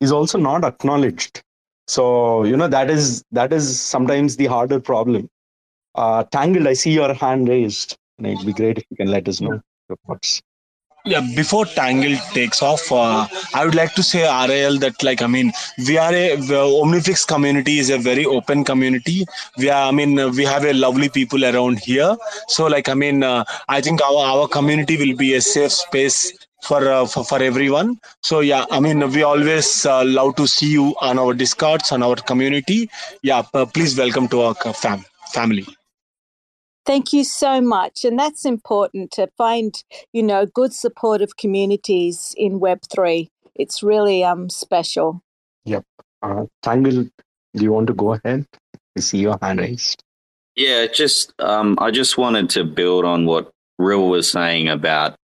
is also not acknowledged. So you know that is that is sometimes the harder problem. Uh, Tangled, I see your hand raised. And it'd be great if you can let us know your thoughts. Yeah before tangle takes off uh, i would like to say Ril that like i mean we are a omniflix community is a very open community. We are i mean uh, we have a lovely people around here. So like i mean uh, i think our our community will be a safe space for, uh, for for everyone. So yeah i mean we always uh, love to see you on our discords on our community. Yeah uh, please welcome to our fam family Thank you so much. And that's important to find, you know, good supportive communities in Web3. It's really um, special. Uh, Tangled, do you want to go ahead? I see your hand raised. Yeah, just um, I just wanted to build on what Real was saying about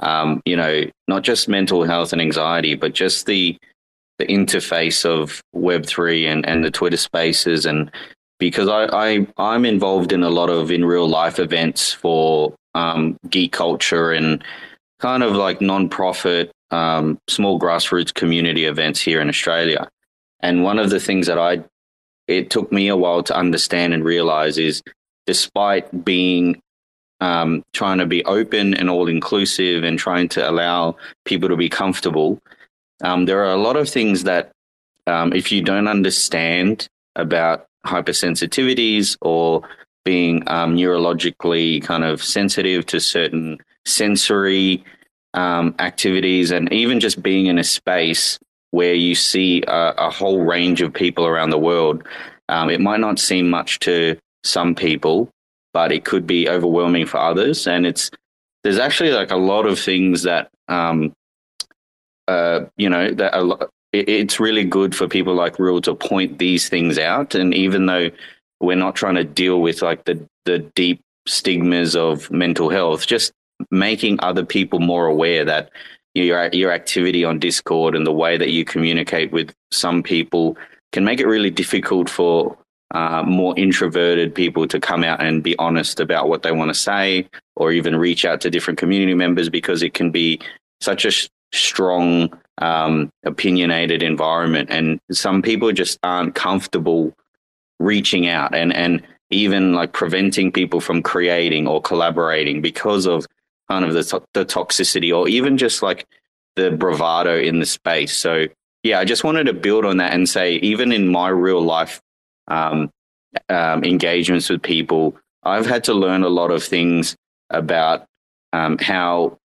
um, you know not just mental health and anxiety, but just the the interface of Web three and, and the Twitter Spaces, and because I, I I'm involved in a lot of in real life events for um, geek culture and kind of like non-profit um, small grassroots community events here in Australia. And one of the things that I it took me a while to understand and realize is despite being um, trying to be open and all inclusive and trying to allow people to be comfortable, um, there are a lot of things that um, if you don't understand about hypersensitivities or being um, neurologically kind of sensitive to certain sensory um, activities and even just being in a space where you see a, a whole range of people around the world. Um, it might not seem much to some people, but it could be overwhelming for others. And it's there's actually like a lot of things that um, uh, you know that a lot, it's really good for people like Real to point these things out. And even though we're not trying to deal with like the the deep stigmas of mental health, just making other people more aware that your your activity on Discord and the way that you communicate with some people can make it really difficult for uh, more introverted people to come out and be honest about what they want to say, or even reach out to different community members because it can be such a s- strong, um, opinionated environment, and some people just aren't comfortable reaching out and and even like preventing people from creating or collaborating because of kind of the, to- the toxicity or even just like the bravado in the space. So yeah, I just wanted to build on that and say, even in my real life um, um, engagements with people, I've had to learn a lot of things about um, how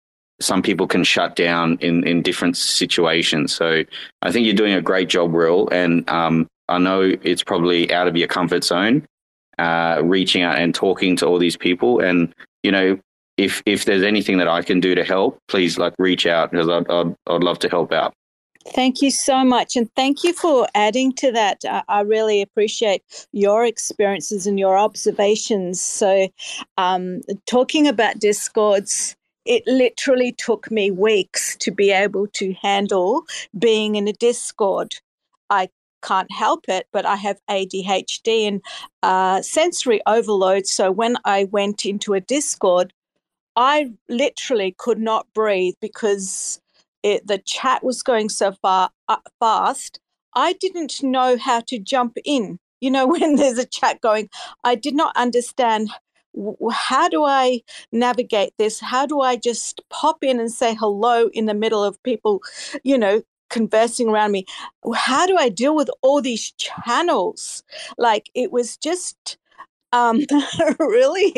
some people can shut down in, in different situations. So I think you're doing a great job, Real. And um, I know it's probably out of your comfort zone, uh, reaching out and talking to all these people. And, you know, if if there's anything that I can do to help, please like reach out because I'd, I'd I'd love to help out. Thank you so much. And thank you for adding to that. I really appreciate your experiences and your observations. So, um, talking about discords, it literally took me weeks to be able to handle being in a discord. I can't help it, but I have ADHD and uh, sensory overload. So when I went into a Discord, I literally could not breathe because it, the chat was going so far uh, fast. I didn't know how to jump in. You know, when there's a chat going, I did not understand how do I navigate this? How do I just pop in and say hello in the middle of people, you know, conversing around me. How do I deal with all these channels? Like it was just um, really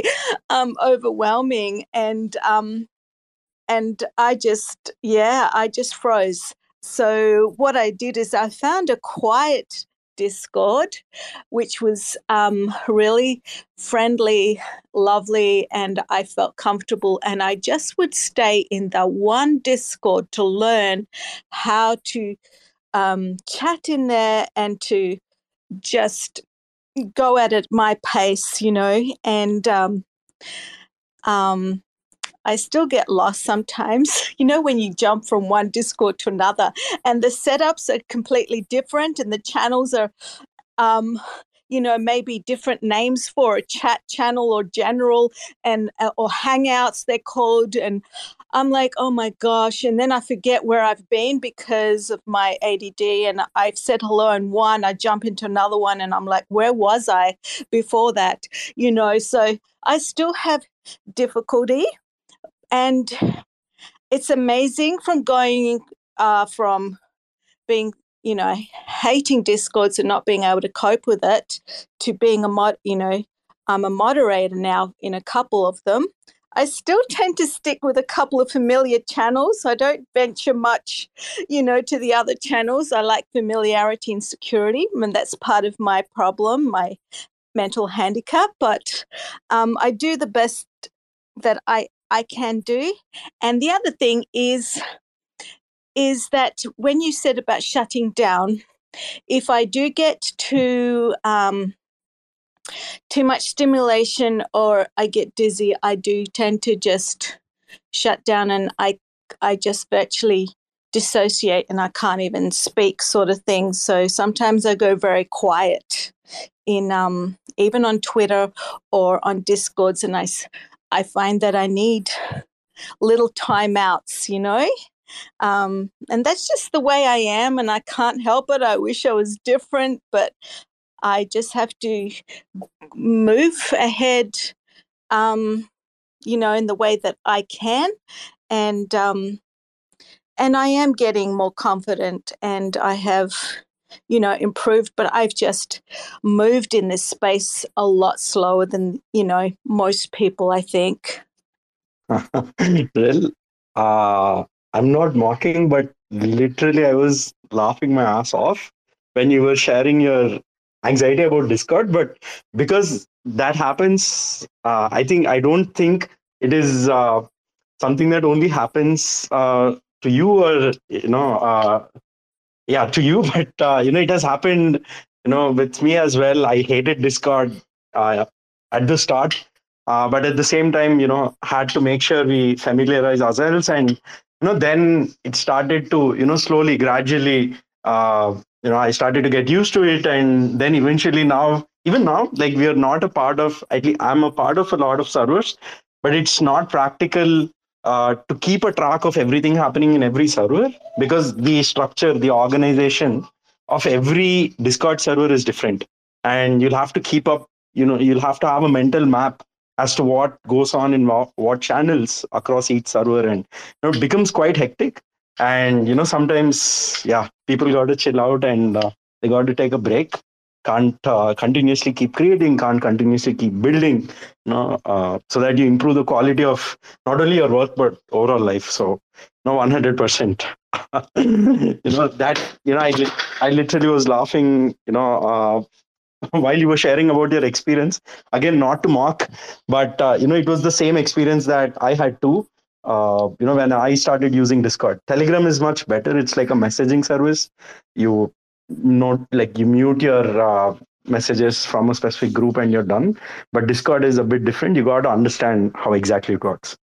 um, overwhelming, and um, and I just yeah, I just froze. So what I did is I found a quiet Discord, which was um, really friendly, lovely, and I felt comfortable. And I just would stay in the one Discord to learn how to um, chat in there and to just go at it my pace, you know, and um, um, I still get lost sometimes. You know, when you jump from one Discord to another, and the setups are completely different, and the channels are, um, you know, maybe different names for a chat channel or general and uh, or Hangouts they're called, and I'm like, oh my gosh, and then I forget where I've been because of my ADD, and I've said hello in one, I jump into another one, and I'm like, where was I before that? You know, so I still have difficulty and it's amazing from going uh, from being you know hating discords and not being able to cope with it to being a mod you know i'm a moderator now in a couple of them. I still tend to stick with a couple of familiar channels. I don't venture much you know to the other channels. I like familiarity and security and that's part of my problem my mental handicap but um, i do the best that i I can do. And the other thing is is that when you said about shutting down, if I do get too um, too much stimulation or I get dizzy, I do tend to just shut down and I I just virtually dissociate and I can't even speak sort of thing. So sometimes I go very quiet in um, even on Twitter or on Discords and I I find that I need little timeouts, you know? Um, and that's just the way I am, and I can't help it. I wish I was different, but I just have to move ahead, um, you know, in the way that I can. And, um, and I am getting more confident, and I have you know, improved, but I've just moved in this space a lot slower than, you know, most people, I think. well, uh, I'm not mocking, but literally I was laughing my ass off when you were sharing your anxiety about Discord. But because that happens, uh, I think I don't think it is uh, something that only happens uh, to you or you know uh, yeah to you but uh, you know it has happened you know with me as well. I hated discord uh, at the start uh, but at the same time you know had to make sure we familiarize ourselves and you know then it started to you know slowly gradually uh, you know i started to get used to it. And then eventually now even now like we are not a part of i'm a part of a lot of servers but it's not practical uh, to keep a track of everything happening in every server because the structure, the organization of every Discord server is different. And you'll have to keep up, you know, you'll have to have a mental map as to what goes on in what, what channels across each server. And you know, it becomes quite hectic. And, you know, sometimes, yeah, people got to chill out and uh, they got to take a break can't uh, continuously keep creating, can't continuously keep building, you know, uh, so that you improve the quality of not only your work but overall life. So, no, one hundred percent. You know that you know I I literally was laughing. You know, uh, while you were sharing about your experience. Again, not to mock, but uh, you know, it was the same experience that I had too. Uh, you know, when I started using Discord, Telegram is much better. It's like a messaging service. You not like you mute your uh, messages from a specific group and you're done. But Discord is a bit different. You got to understand how exactly it works.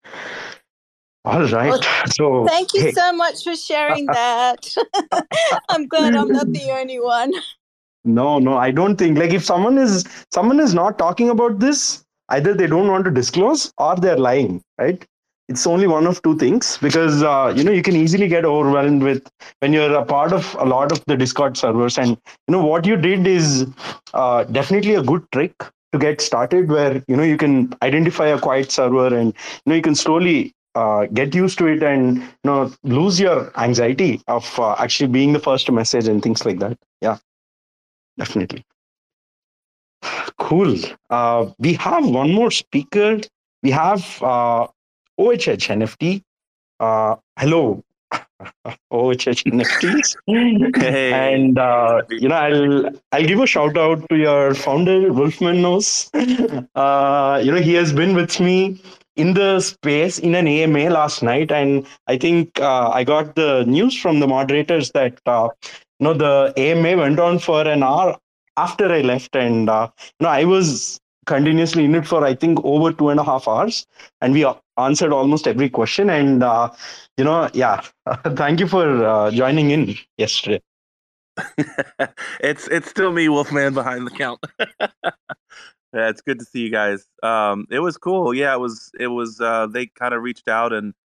All right. Well, so thank you hey. so much for sharing that. I'm glad I'm not the only one. No, no, I don't think like if someone is someone is not talking about this, either they don't want to disclose or they're lying, right? It's only one of two things because uh, you know you can easily get overwhelmed with when you're a part of a lot of the Discord servers, and you know what you did is uh, definitely a good trick to get started where you know you can identify a quiet server and you know you can slowly uh, get used to it and you know lose your anxiety of uh, actually being the first to message and things like that. Yeah definitely. Cool. Uh, we have one more speaker. We have uh, ohh nft uh, hello OHH NFTs. hey. And uh, you know, I'll I'll give a shout out to your founder, Wolfman Knows. Uh, you know, he has been with me in the space in an AMA last night, and I think uh, I got the news from the moderators that uh, you know the AMA went on for an hour after I left, and uh, you know I was continuously in it for I think over two and a half hours, and we answered almost every question. And uh, you know, yeah, thank you for uh, joining in yesterday. it's it's still me, Wolfman, behind the count. Yeah, it's good to see you guys. Um, it was cool. Yeah, it was. It was. Uh, they kind of reached out and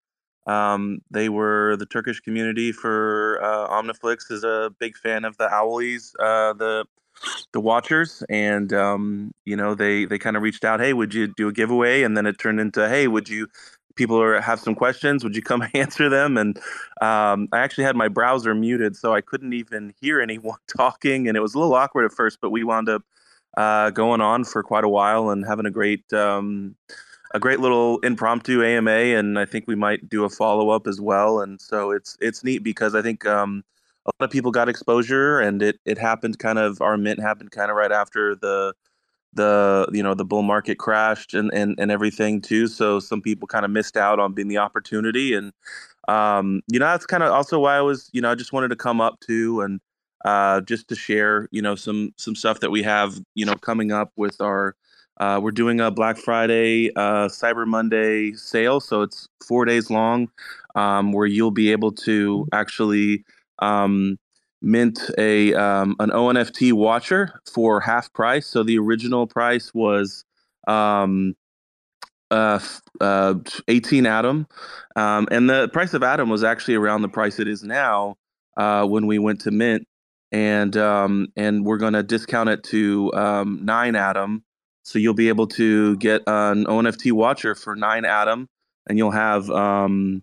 um, they were the Turkish community for uh, Omniflix is a big fan of the Owlies, uh, the the Watchers, and um, you know they they kind of reached out. Hey, would you do a giveaway? And then it turned into, hey, would you? People are, have some questions. Would you come answer them? And um, I actually had my browser muted, so I couldn't even hear anyone talking, and it was a little awkward at first. But we wound up uh, going on for quite a while and having a great um, a great little impromptu AMA, and I think we might do a follow up as well. And so it's it's neat because I think um, a lot of people got exposure, and it it happened kind of our mint happened kind of right after the the you know the bull market crashed and and, and everything too. So some people kind of missed out on being the opportunity, and um, you know that's kind of also why I was you know I just wanted to come up to and uh, just to share, you know, some some stuff that we have, you know, coming up with our. Uh, we're doing a Black Friday, uh, Cyber Monday sale, so it's four days long, um, where you'll be able to actually um, mint a um, an ONFT watcher for half price. So the original price was um, uh, uh, 18 Atom, um, and the price of Atom was actually around the price it is now uh, when we went to mint and um, and we're going to discount it to um, nine atom. So you'll be able to get an ONFT watcher for nine atom, and you'll have um,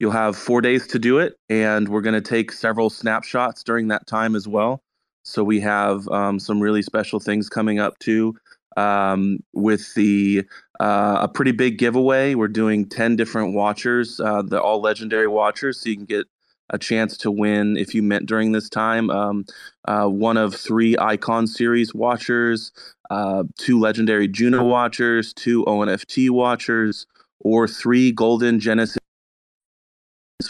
you'll have four days to do it. And we're going to take several snapshots during that time as well. So we have um, some really special things coming up too. Um, with the uh, a pretty big giveaway, we're doing ten different watchers, uh, the all legendary watchers, so you can get a chance to win if you mint during this time. Um, uh, one of three Icon Series watchers, uh, two Legendary Juno watchers, two ONFT watchers, or three Golden Genesis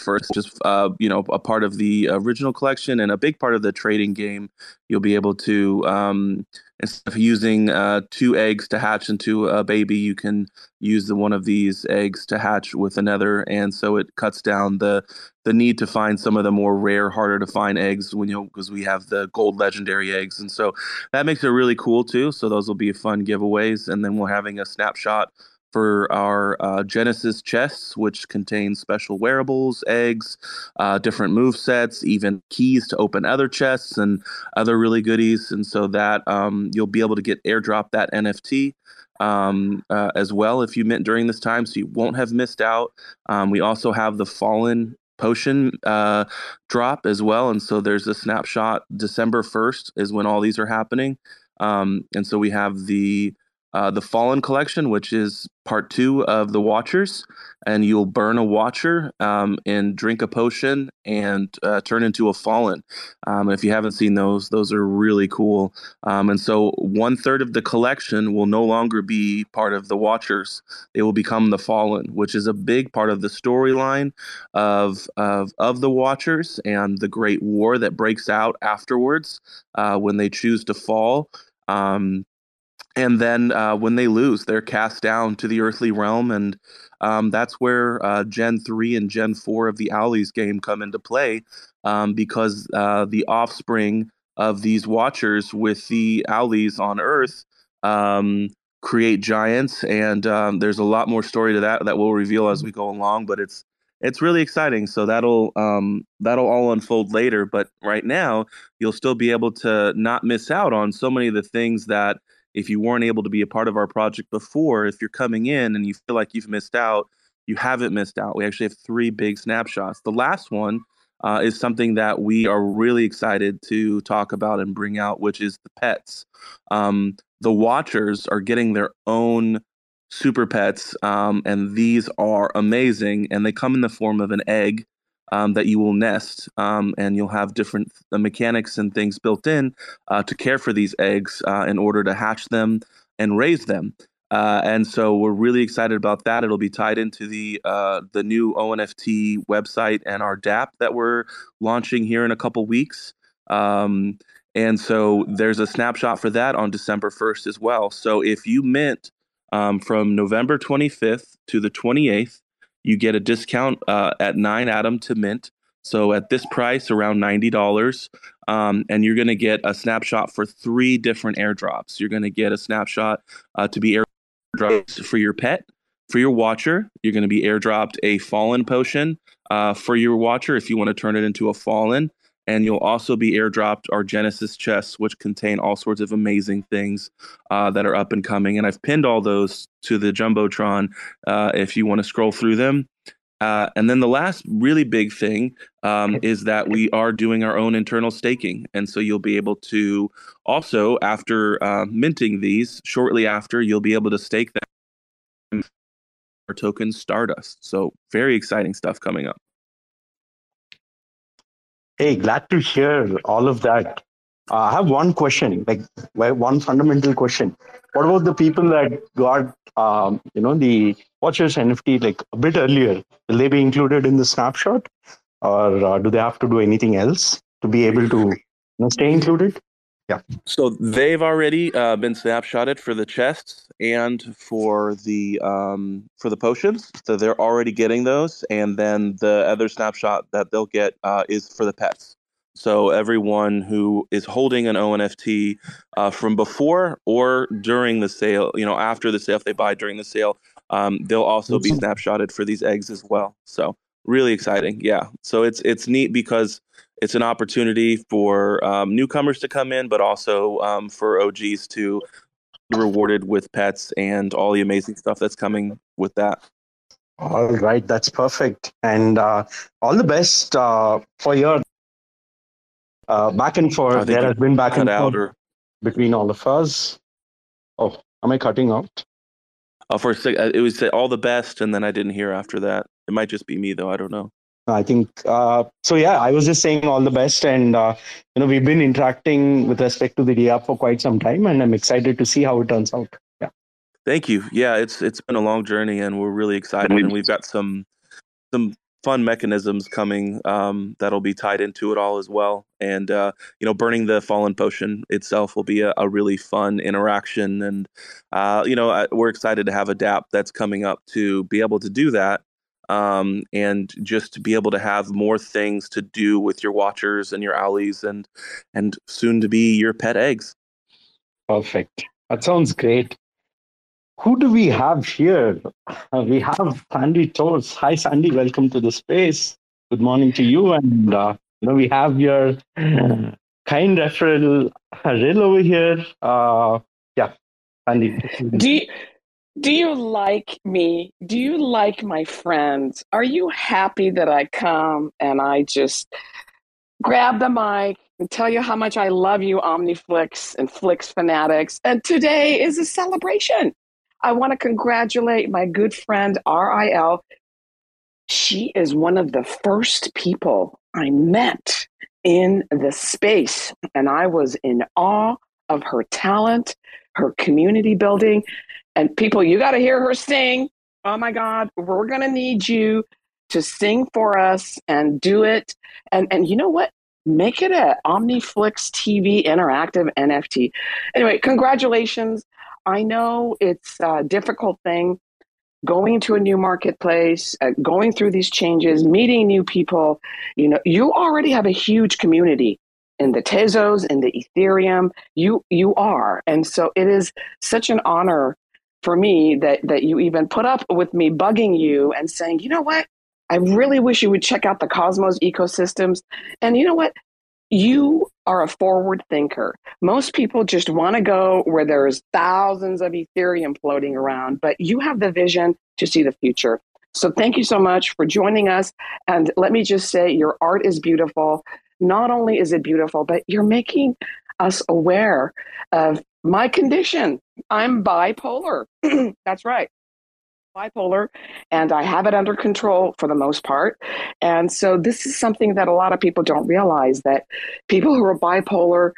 first just uh, you know a part of the original collection and a big part of the trading game you'll be able to um, instead of using uh, two eggs to hatch into a baby, you can use the one of these eggs to hatch with another, and so it cuts down the the need to find some of the more rare, harder to find eggs when you know because we have the gold legendary eggs, and so that makes it really cool too. So those will be fun giveaways, and then we're having a snapshot for our uh, Genesis chests, which contain special wearables, eggs, uh, different move sets, even keys to open other chests, and other really goodies. And so that um, you'll be able to get airdrop that NFT. Um, uh, as well, if you mint during this time, so you won't have missed out. Um, we also have the Fallen potion uh, drop as well. And so there's a snapshot. December 1st is when all these are happening. Um, and so we have the uh, the Fallen collection, which is part two of the Watchers, and you'll burn a Watcher um, and drink a potion and uh, turn into a Fallen. Um, if you haven't seen those, those are really cool. Um, and so one third of the collection will no longer be part of the Watchers; they will become the Fallen, which is a big part of the storyline of of of the Watchers and the Great War that breaks out afterwards uh, when they choose to fall. Um, and then uh, when they lose, they're cast down to the earthly realm, and um, that's where uh, Gen three and Gen four of the Owlies game come into play, um, because uh, the offspring of these Watchers with the Owlies on Earth um, create giants, and um, there's a lot more story to that that we'll reveal as we go along. But it's it's really exciting. So that'll um, that'll all unfold later. But right now, you'll still be able to not miss out on so many of the things that if you weren't able to be a part of our project before, if you're coming in and you feel like you've missed out, you haven't missed out. We actually have three big snapshots. The last one uh, is something that we are really excited to talk about and bring out, which is the pets. Um, the Watchers are getting their own super pets, um, and these are amazing. And they come in the form of an egg um, that you will nest, um, and you'll have different mechanics and things built in uh, to care for these eggs uh, in order to hatch them and raise them. Uh, and so we're really excited about that. It'll be tied into the uh, the new ONFT website and our DApp that we're launching here in a couple weeks. Um, and so there's a snapshot for that on December 1st as well. So if you mint um, from November 25th to the 28th, you get a discount uh, at nine atom to mint. So at this price, around ninety dollars, um, and you're going to get a snapshot for three different airdrops. You're going to get a snapshot uh, to be airdropped for your pet, for your watcher. You're going to be airdropped a fallen potion uh, for your watcher if you want to turn it into a fallen. And you'll also be airdropped our Genesis chests, which contain all sorts of amazing things uh, that are up and coming. And I've pinned all those to the Jumbotron uh, if you want to scroll through them. Uh, and then the last really big thing um, is that we are doing our own internal staking. And so you'll be able to also, after uh, minting these, shortly after, you'll be able to stake them our token Stardust. So very exciting stuff coming up. Hey, glad to hear all of that. Uh, I have one question, like one fundamental question. What about the people that got, um, you know, the Watchers NFT like a bit earlier? Will they be included in the snapshot, or uh, do they have to do anything else to be able to you know, stay included? Yeah. So they've already uh, been snapshotted for the chests and for the um, for the potions. So they're already getting those, and then the other snapshot that they'll get uh, is for the pets. So everyone who is holding an ONFT uh, from before or during the sale, you know, after the sale, if they buy during the sale, um, they'll also be snapshotted for these eggs as well. So really exciting, yeah. So it's it's neat because it's an opportunity for um, newcomers to come in, but also um, for OGs to be rewarded with pets and all the amazing stuff that's coming with that. All right, that's perfect. And uh, all the best uh, for your uh, back and forth. There has been back and forth or... between all of us. Oh, am I cutting out? Oh, for a sec, uh, it was all the best, and then I didn't hear after that. It might just be me, though. I don't know. I think uh, so. Yeah, I was just saying all the best, and uh, you know we've been interacting with respect to the DApp for quite some time, and I'm excited to see how it turns out. Yeah. Thank you. Yeah, it's it's been a long journey, and we're really excited, and we've got some some fun mechanisms coming um, that'll be tied into it all as well. And uh, you know, burning the fallen potion itself will be a, a really fun interaction, and uh, you know, we're excited to have a DApp that's coming up to be able to do that um, and just to be able to have more things to do with your watchers and your owlies and and soon to be your pet eggs. Perfect. That sounds great. Who do we have here? Uh, we have Sandy Toes. Hi, Sandy. Welcome to the space. Good morning to you. And uh, you know we have your kind referral Ril over here. Uh, yeah, Sandy. Do you, do you like me? Do you like my friends? Are you happy that I come and I just grab the mic, and tell you how much I love you, OmniFlix and Flix fanatics. And today is a celebration. I want to congratulate my good friend RIL. She is one of the first people I met in the space, and I was in awe of her talent, her community building. And people, you got to hear her sing. Oh my God, we're going to need you to sing for us and do it. And and you know what? Make it a OmniFlix TV interactive NFT. Anyway, congratulations. I know it's a difficult thing going to a new marketplace, uh, going through these changes, meeting new people. You know, you already have a huge community in the Tezos, in the Ethereum. You you are, and so it is such an honor for me that that you even put up with me bugging you and saying, you know what, I really wish you would check out the Cosmos ecosystems. And you know what? You are a forward thinker. Most people just want to go where there's thousands of Ethereum floating around, but you have the vision to see the future. So thank you so much for joining us. And let me just say, your art is beautiful. Not only is it beautiful, but you're making us aware of my condition. I'm bipolar. That's right bipolar and I have it under control for the most part. And so this is something that a lot of people don't realize that people who are bipolar,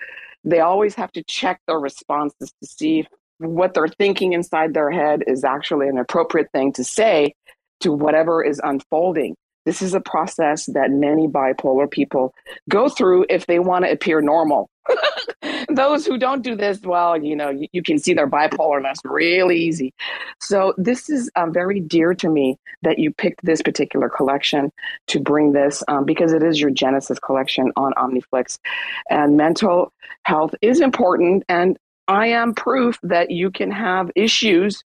they always have to check their responses to see what they're thinking inside their head is actually an appropriate thing to say to whatever is unfolding. This is a process that many bipolar people go through if they want to appear normal. Those who don't do this, well, you know, you, you, can see their bipolarness really easy. So, this is um, very dear to me that you picked this particular collection to bring this um, because it is your Genesis collection on OmniFlix. And mental health is important. And I am proof that you can have issues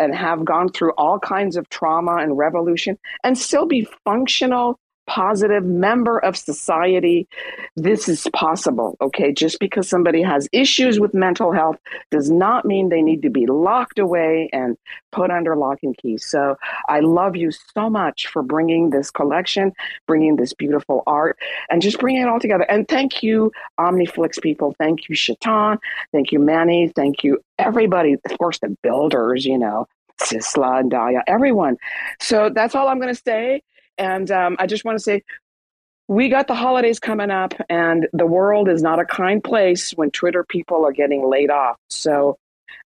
and have gone through all kinds of trauma and revolution and still be functional positive member of society this is possible okay? Just because somebody has issues with mental health does not mean they need to be locked away and put under lock and key. So i love you so much for bringing this collection bringing this beautiful art and just bringing it all together. And thank you omniflix people. Thank you Chetan. Thank you manny. Thank you everybody. Of course the builders you know Sisla and Daya, everyone. So that's all I'm going to say. And um, I just want to say, we got the holidays coming up, and the world is not a kind place when Twitter people are getting laid off. So,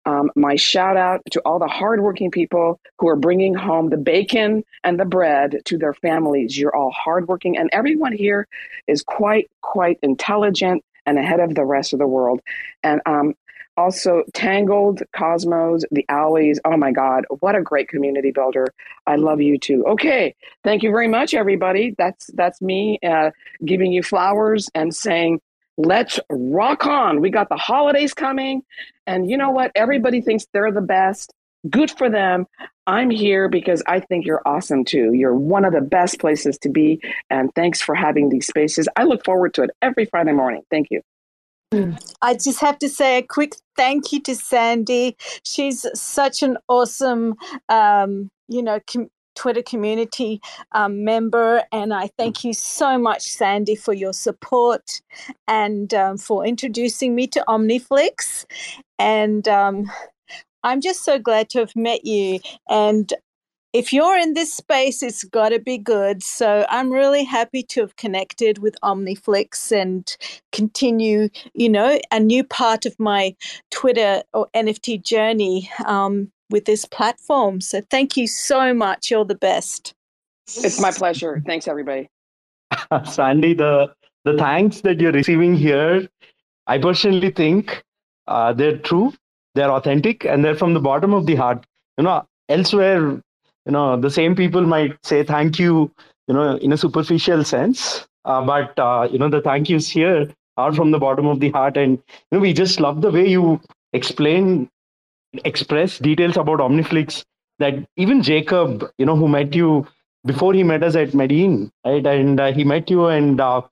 um, my shout out to all the hardworking people who are bringing home the bacon and the bread to their families. You're all hardworking, and everyone here is quite, quite intelligent and ahead of the rest of the world. And um, also Tangled, Cosmos, the Alleys. Oh my God, what a great community builder! I love you too. Okay, thank you very much, everybody. That's that's me uh, giving you flowers and saying, let's rock on. We got the holidays coming, and you know what? Everybody thinks they're the best. Good for them. I'm here because I think you're awesome too. You're one of the best places to be, and thanks for having these spaces. I look forward to it every Friday morning. Thank you. I just have to say a quick thank you to Sandy. She's such an awesome, um, you know, com- Twitter community um, member. And I thank you so much, Sandy, for your support and um, for introducing me to OmniFlix. And um, I'm just so glad to have met you. And if you're in this space, it's got to be good. So I'm really happy to have connected with OmniFlix and continue, you know, a new part of my Twitter or NFT journey um, with this platform. So thank you so much. You're the best. It's my pleasure. Thanks, everybody. Sandy, the the thanks that you're receiving here, I personally think uh, they're true, they're authentic, and they're from the bottom of the heart. You know, elsewhere you know the same people might say thank you you know in a superficial sense uh, but uh, you know the thank yous here are from the bottom of the heart. And you know we just love the way you explain express details about omniflix that even jacob you know who met you before he met us at medellin right? And uh, he met you and uh,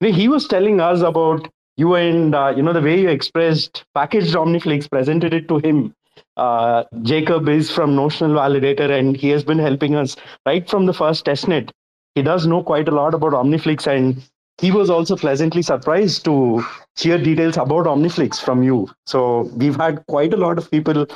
he was telling us about you and uh, you know the way you expressed packaged omniflix presented it to him uh, Jacob is from Notional Validator and he has been helping us right from the first testnet. He does know quite a lot about OmniFlix and he was also pleasantly surprised to hear details about Omniflix from you. So we've had quite a lot of people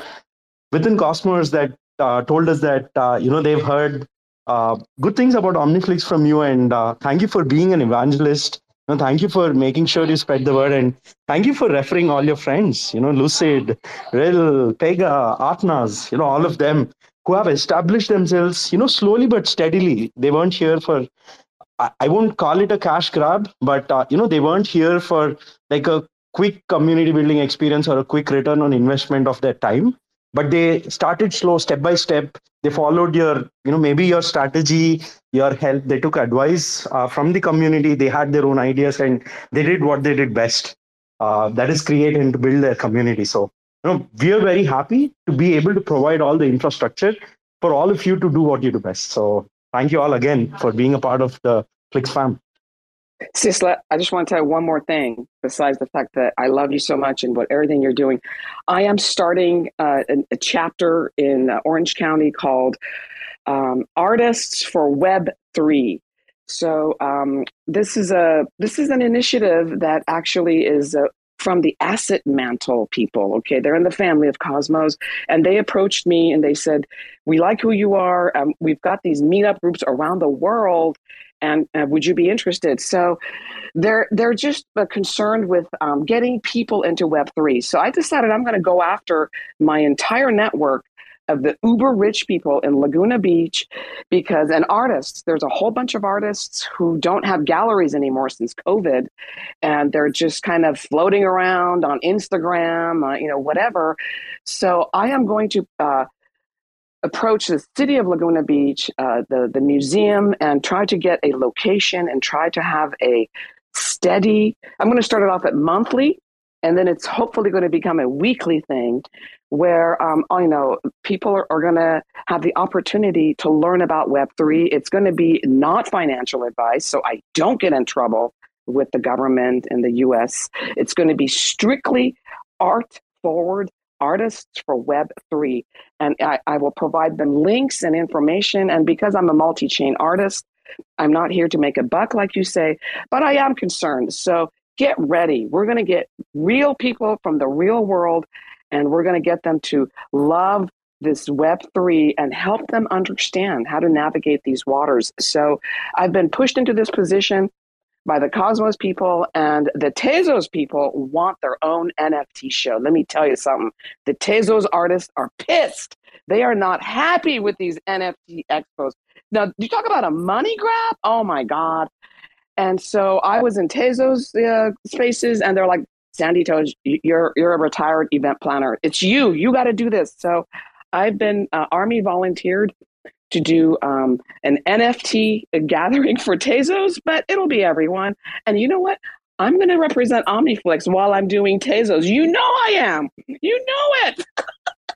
within Cosmos that uh, told us that uh, you know they've heard uh, good things about Omniflix from you, and uh, thank you for being an evangelist. Know, thank you for making sure you spread the word, and thank you for referring all your friends. You know, Lucid, Ril, Pega, Atnas. You know, all of them who have established themselves. You know, slowly but steadily. They weren't here for I won't call it a cash grab, but uh, you know they weren't here for like a quick community building experience or a quick return on investment of their time. But they started slow, step by step. They followed your, you know, maybe your strategy, your help. They took advice uh, from the community. They had their own ideas and they did what they did best. Uh, that is create and build their community. So, you know, we are very happy to be able to provide all the infrastructure for all of you to do what you do best. So thank you all again for being a part of the Flix fam. Sisla, I just want to tell you one more thing besides the fact that I love you so much and what everything you're doing. I am starting uh, a, chapter in uh, Orange County called um, Artists for Web 3. So um, this is a this is an initiative that actually is from the Asset Mantle people. Okay, they're in the family of Cosmos, and they approached me and they said, "We like who you are. Um, we've got these meetup groups around the world." And uh, would you be interested? So, they're they're just uh, concerned with um, getting people into Web three. So I decided I'm going to go after my entire network of the uber rich people in Laguna Beach because and artists there's a whole bunch of artists who don't have galleries anymore since covid and they're just kind of floating around on Instagram uh, you know whatever. So I am going to uh, approach the city of Laguna Beach uh, the the museum and try to get a location and try to have a steady I'm going to start it off at monthly and then it's hopefully going to become a weekly thing where um, you know people are, are going to have the opportunity to learn about web3 it's going to be not financial advice so i don't get in trouble with the government in the us it's going to be strictly art forward artists for web3 and I, I will provide them links and information and because i'm a multi-chain artist i'm not here to make a buck like you say but i am concerned. So get ready. We're going to get real people from the real world and we're going to get them to love this Web3 and help them understand how to navigate these waters. So I've been pushed into this position by the Cosmos people and the Tezos people want their own NFT show. Let me tell you something. The Tezos artists are pissed. They are not happy with these NFT expos. Now, you talk about a money grab? Oh my God. And so I was in Tezos uh, spaces, and they're like, Sandy Toes, you're you're a retired event planner. It's you. You got to do this. So I've been uh, Army volunteered to do um, an NFT gathering for Tezos, but it'll be everyone. And you know what? I'm going to represent Omniflix while I'm doing Tezos. You know I am. You know it.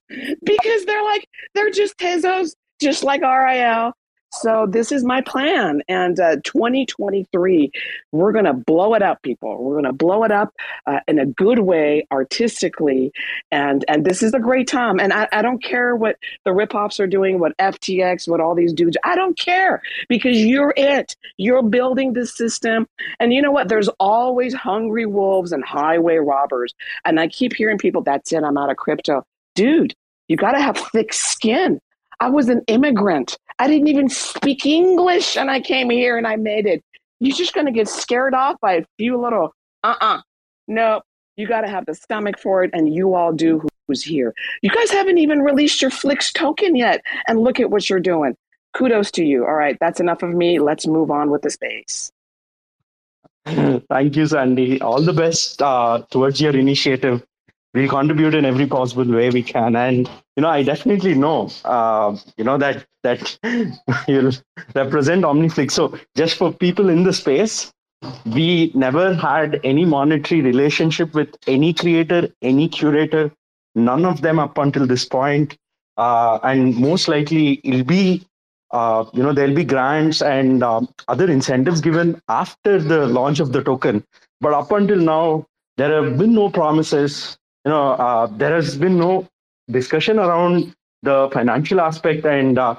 because they're like, they're just Tezos, just like RIL. So this is my plan. And uh, 2023, we're going to blow it up, people. We're going to blow it up uh, in a good way, artistically. And and this is a great time. And I, I don't care what the rip-offs are doing, what FTX, what all these dudes, I don't care because you're it. You're building this system. And you know what? There's always hungry wolves and highway robbers. And I keep hearing people, that's it, I'm out of crypto. Dude, you got to have thick skin. I was an immigrant. I didn't even speak English and I came here and I made it. You're just going to get scared off by a few little, uh uh-uh. uh No, you got to have the stomach for it, and you all do who's here. You guys haven't even released your Flix token yet, and look at what you're doing. Kudos to you. All right, that's enough of me. Let's move on with the space. Thank you, Sandy. All the best uh, towards your initiative we'll contribute in every possible way we can. And you know i definitely know uh, you know that that you'll represent omniflix. So just for people in the space we never had any monetary relationship with any creator any curator none of them up until this point. Uh, and most likely it'll be uh, you know there'll be grants and um, other incentives given after the launch of the token. But up until now there have been no promises you know, uh, there has been no discussion around the financial aspect, and uh,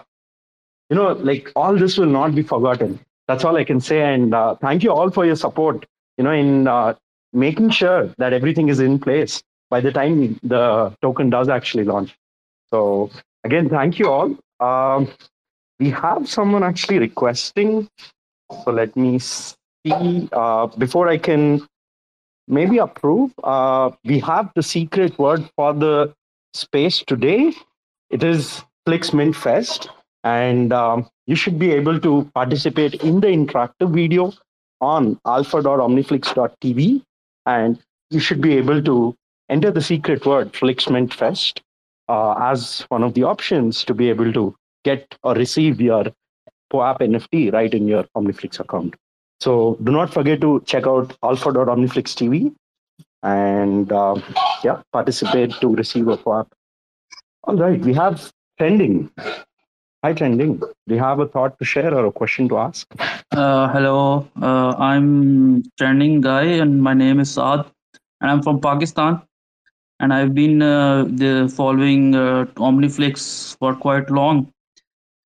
you know, like all this will not be forgotten. that's all I can say. And uh, thank you all for your support. You know, in uh, making sure that everything is in place by the time the token does actually launch. So again, thank you all. Um, we have someone actually requesting. So let me see. Uh, before I can maybe approve, uh, we have the secret word for the space today. It is Flix Mint Fest, and um, you should be able to participate in the interactive video on alpha.omniflix.tv, and you should be able to enter the secret word Flix Mint Fest uh, as one of the options to be able to get or receive your POAP NFT right in your OmniFlix account. So do not forget to check out alpha.omniflix.tv and uh, yeah, participate to receive a POAP. All right, we have trending. Hi, trending. Do you have a thought to share or a question to ask? Uh, hello, uh, I'm trending guy, and my name is Saad, and I'm from Pakistan. And I've been uh, the following uh, Omniflix for quite long,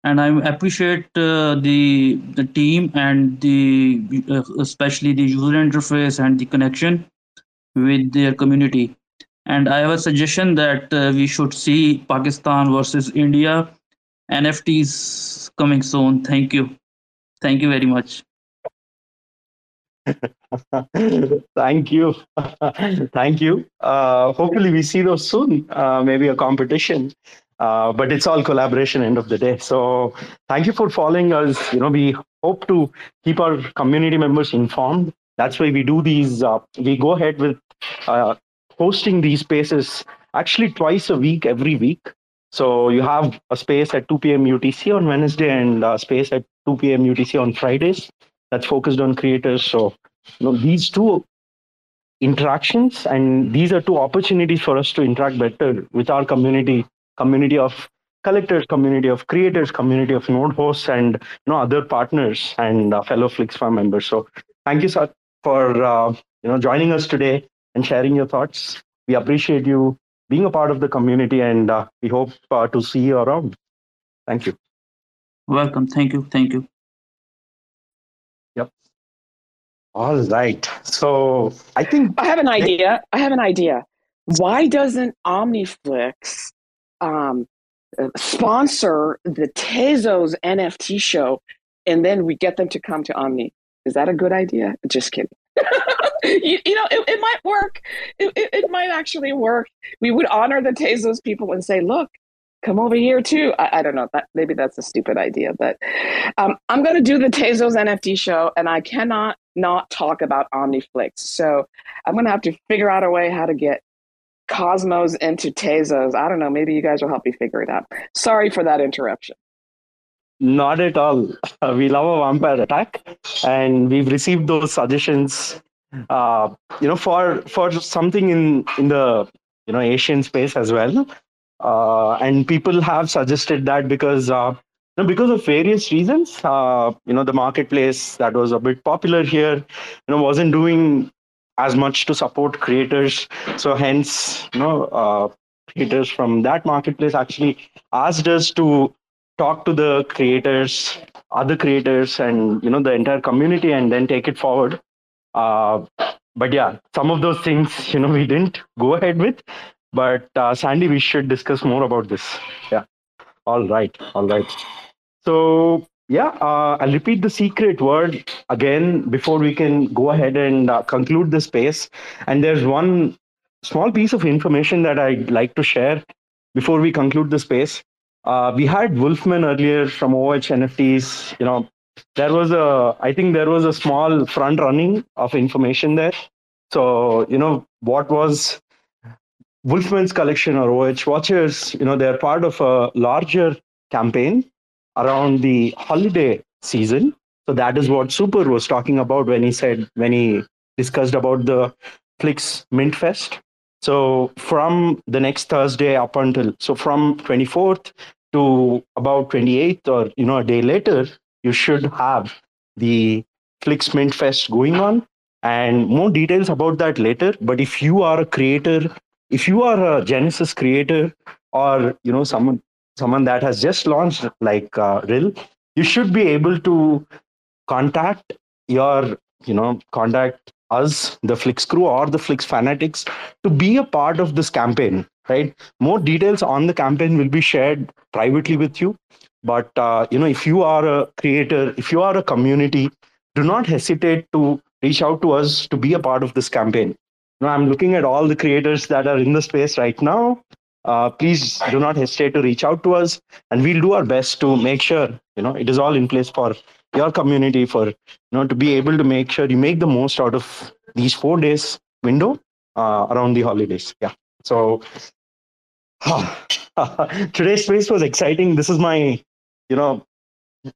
and I appreciate uh, the the team and the uh, especially the user interface and the connection with their community. And I have a suggestion that uh, we should see Pakistan versus India NFTs coming soon. Thank you. Thank you very much. Thank you. Thank you. Uh, hopefully, we see those soon. Uh, maybe a competition. Uh, but it's all collaboration end of the day. So thank you for following us. You know, we hope to keep our community members informed. That's why we do these. Uh, we go ahead with uh, hosting these spaces actually twice a week, every week. So you have a space at 2 p.m. UTC on Wednesday and a space at 2 p.m. UTC on Fridays that's focused on creators. So you know, these two interactions and these are two opportunities for us to interact better with our community, community of collectors, community of creators, community of node hosts, and you know other partners and uh, fellow FlixFam members. So thank you, sir, for uh, you know joining us today and sharing your thoughts. We appreciate you being a part of the community, and uh, we hope uh, to see you around. Thank you. Welcome. Thank you. Thank you. Yep. All right. So I think I have an idea. I have an idea. Why doesn't OmniFlix um, uh, sponsor the Tezos NFT show, and then we get them to come to Omni? Is that a good idea? Just kidding. you, you, know, it, it might work. It, it, it, might actually work. We would honor the Tezos people and say, look, come over here too. I, I don't know. That, maybe that's a stupid idea, but um, I'm going to do the Tezos NFT show, and I cannot not talk about OmniFlix. So I'm going to have to figure out a way how to get Cosmos into Tezos. I don't know. Maybe you guys will help me figure it out. Sorry for that interruption. Not at all. we love a vampire attack, and we've received those suggestions. Uh, you know, for for something in in the you know Asian space as well, uh, and people have suggested that because uh, you know, because of various reasons. Uh, you know, the marketplace that was a bit popular here, you know, wasn't doing as much to support creators. So hence, you know, uh, creators from that marketplace actually asked us to talk to the creators, other creators, and you know the entire community, and then take it forward. Uh, but yeah, some of those things you know we didn't go ahead with. But uh, Sandy, we should discuss more about this. Yeah. All right. All right. So yeah, uh, I'll repeat the secret word again before we can go ahead and uh, conclude the space. And there's one small piece of information that I'd like to share before we conclude the space. Uh, we had Wolfman earlier from OH NFTs. You know, there was a, I think there was a small front running of information there. So, you know, what was Wolfman's collection or OH Watchers, you know, they're part of a larger campaign around the holiday season. So that is hmm. what Super was talking about when he said, when he discussed about the Flix Mint Fest. So from the next Thursday up until so from 24th to about 28th or you know a day later, you should have the Flix Mint Fest going on. And more details about that later. But if you are a creator, if you are a Genesis creator, or you know someone someone that has just launched like uh, Ril, you should be able to contact your, you know, contact us, the Flix crew or the Flix fanatics, to be a part of this campaign. Right. More details on the campaign will be shared privately with you. But uh, you know, if you are a creator, if you are a community, do not hesitate to reach out to us to be a part of this campaign. Know, I'm looking at all the creators that are in the space right now. Uh, please do not hesitate to reach out to us, and we'll do our best to make sure you know it is all in place for your community for you know to be able to make sure you make the most out of these four days window uh, around the holidays. Yeah. So today's space was exciting. This is my, you know,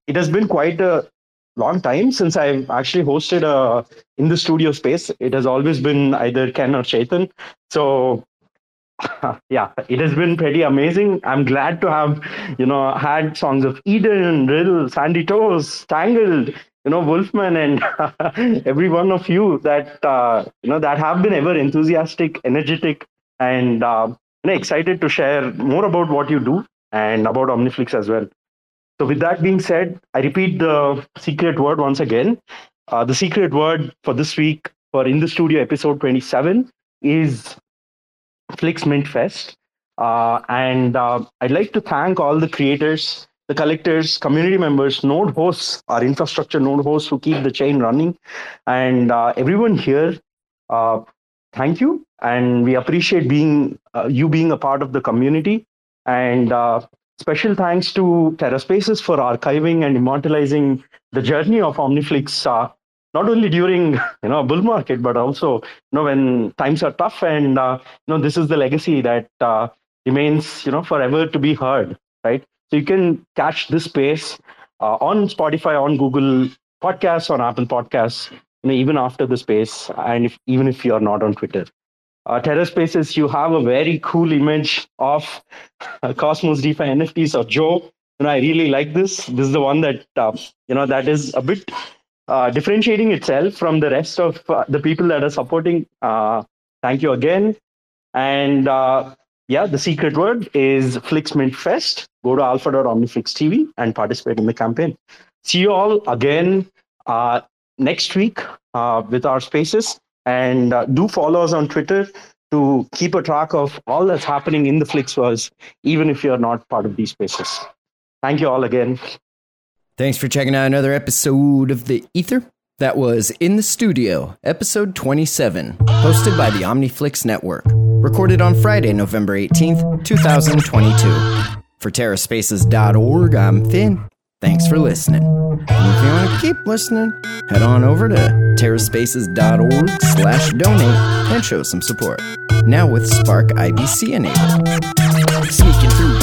it has been quite a long time since I've actually hosted a in the studio space. It has always been either Ken or Chetan. So yeah, it has been pretty amazing. I'm glad to have, you know, had songs of Eden, Riddle, Sandy Toes, Tangled, you know, Wolfman, and every one of you that uh, you know that have been ever enthusiastic, energetic, and uh, you know, excited to share more about what you do and about Omniflix as well. So, with that being said, I repeat the secret word once again. Uh, the secret word for this week for In the Studio episode 27 is Flix Mint Fest. Uh, and uh, I'd like to thank all the creators, the collectors, community members, node hosts, our infrastructure node hosts who keep the chain running, and uh, everyone here. Uh, thank you, and we appreciate being uh, you being a part of the community. And uh, special thanks to TerraSpaces for archiving and immortalizing the journey of Omniflix not only during you know bull market but also you know when times are tough and uh, you know this is the legacy that uh, remains you know forever to be heard right so you can catch this space uh, on spotify on google podcasts on apple podcasts you know even after the space and if, even if you're not on twitter uh, Terra Spaces, you have a very cool image of uh, Cosmos DeFi NFTs of Joe. Know, I really like this. This is the one that uh, you know that is a bit uh, differentiating itself from the rest of uh, the people that are supporting. Uh, thank you again. And uh, yeah, the secret word is Flixmint Fest. Go to alpha.omniflix TV and participate in the campaign. See you all again uh, next week with our spaces. And do follow us on Twitter to keep a track of all that's happening in the Flixverse, even if you're not part of these spaces. Thank you all again. Thanks for checking out another episode of The Ether. That was In the Studio, episode 27, hosted by the OmniFlix Network. Recorded on Friday, November 18th, 2022. For TerraSpaces.org, I'm Finn. Thanks for listening. And if you want to keep listening, head on over to TerraSpaces.org slash donate and show some support. Now with Spark IBC enabled.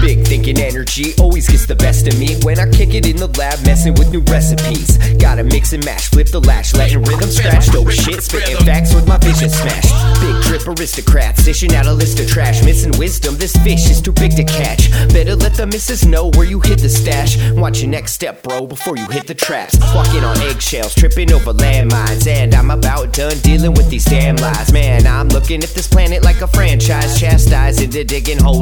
Big thinking energy always gets the best of me when I kick it in the lab, messing with new recipes. Gotta mix and match, flip the lash, letting rhythm scratch. Dope shit, spitting facts with my vision smashed. Big trip aristocrats, dishing out a list of trash. Missing wisdom, this fish is too big to catch. Better let the missus know where you hit the stash. Watch your next step, bro, before you hit the traps. Walking on eggshells, tripping over landmines. And I'm about done dealing with these damn lies. Man, I'm looking at this planet like a franchise. Chastising the digging holes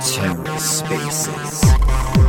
TerraSpaces.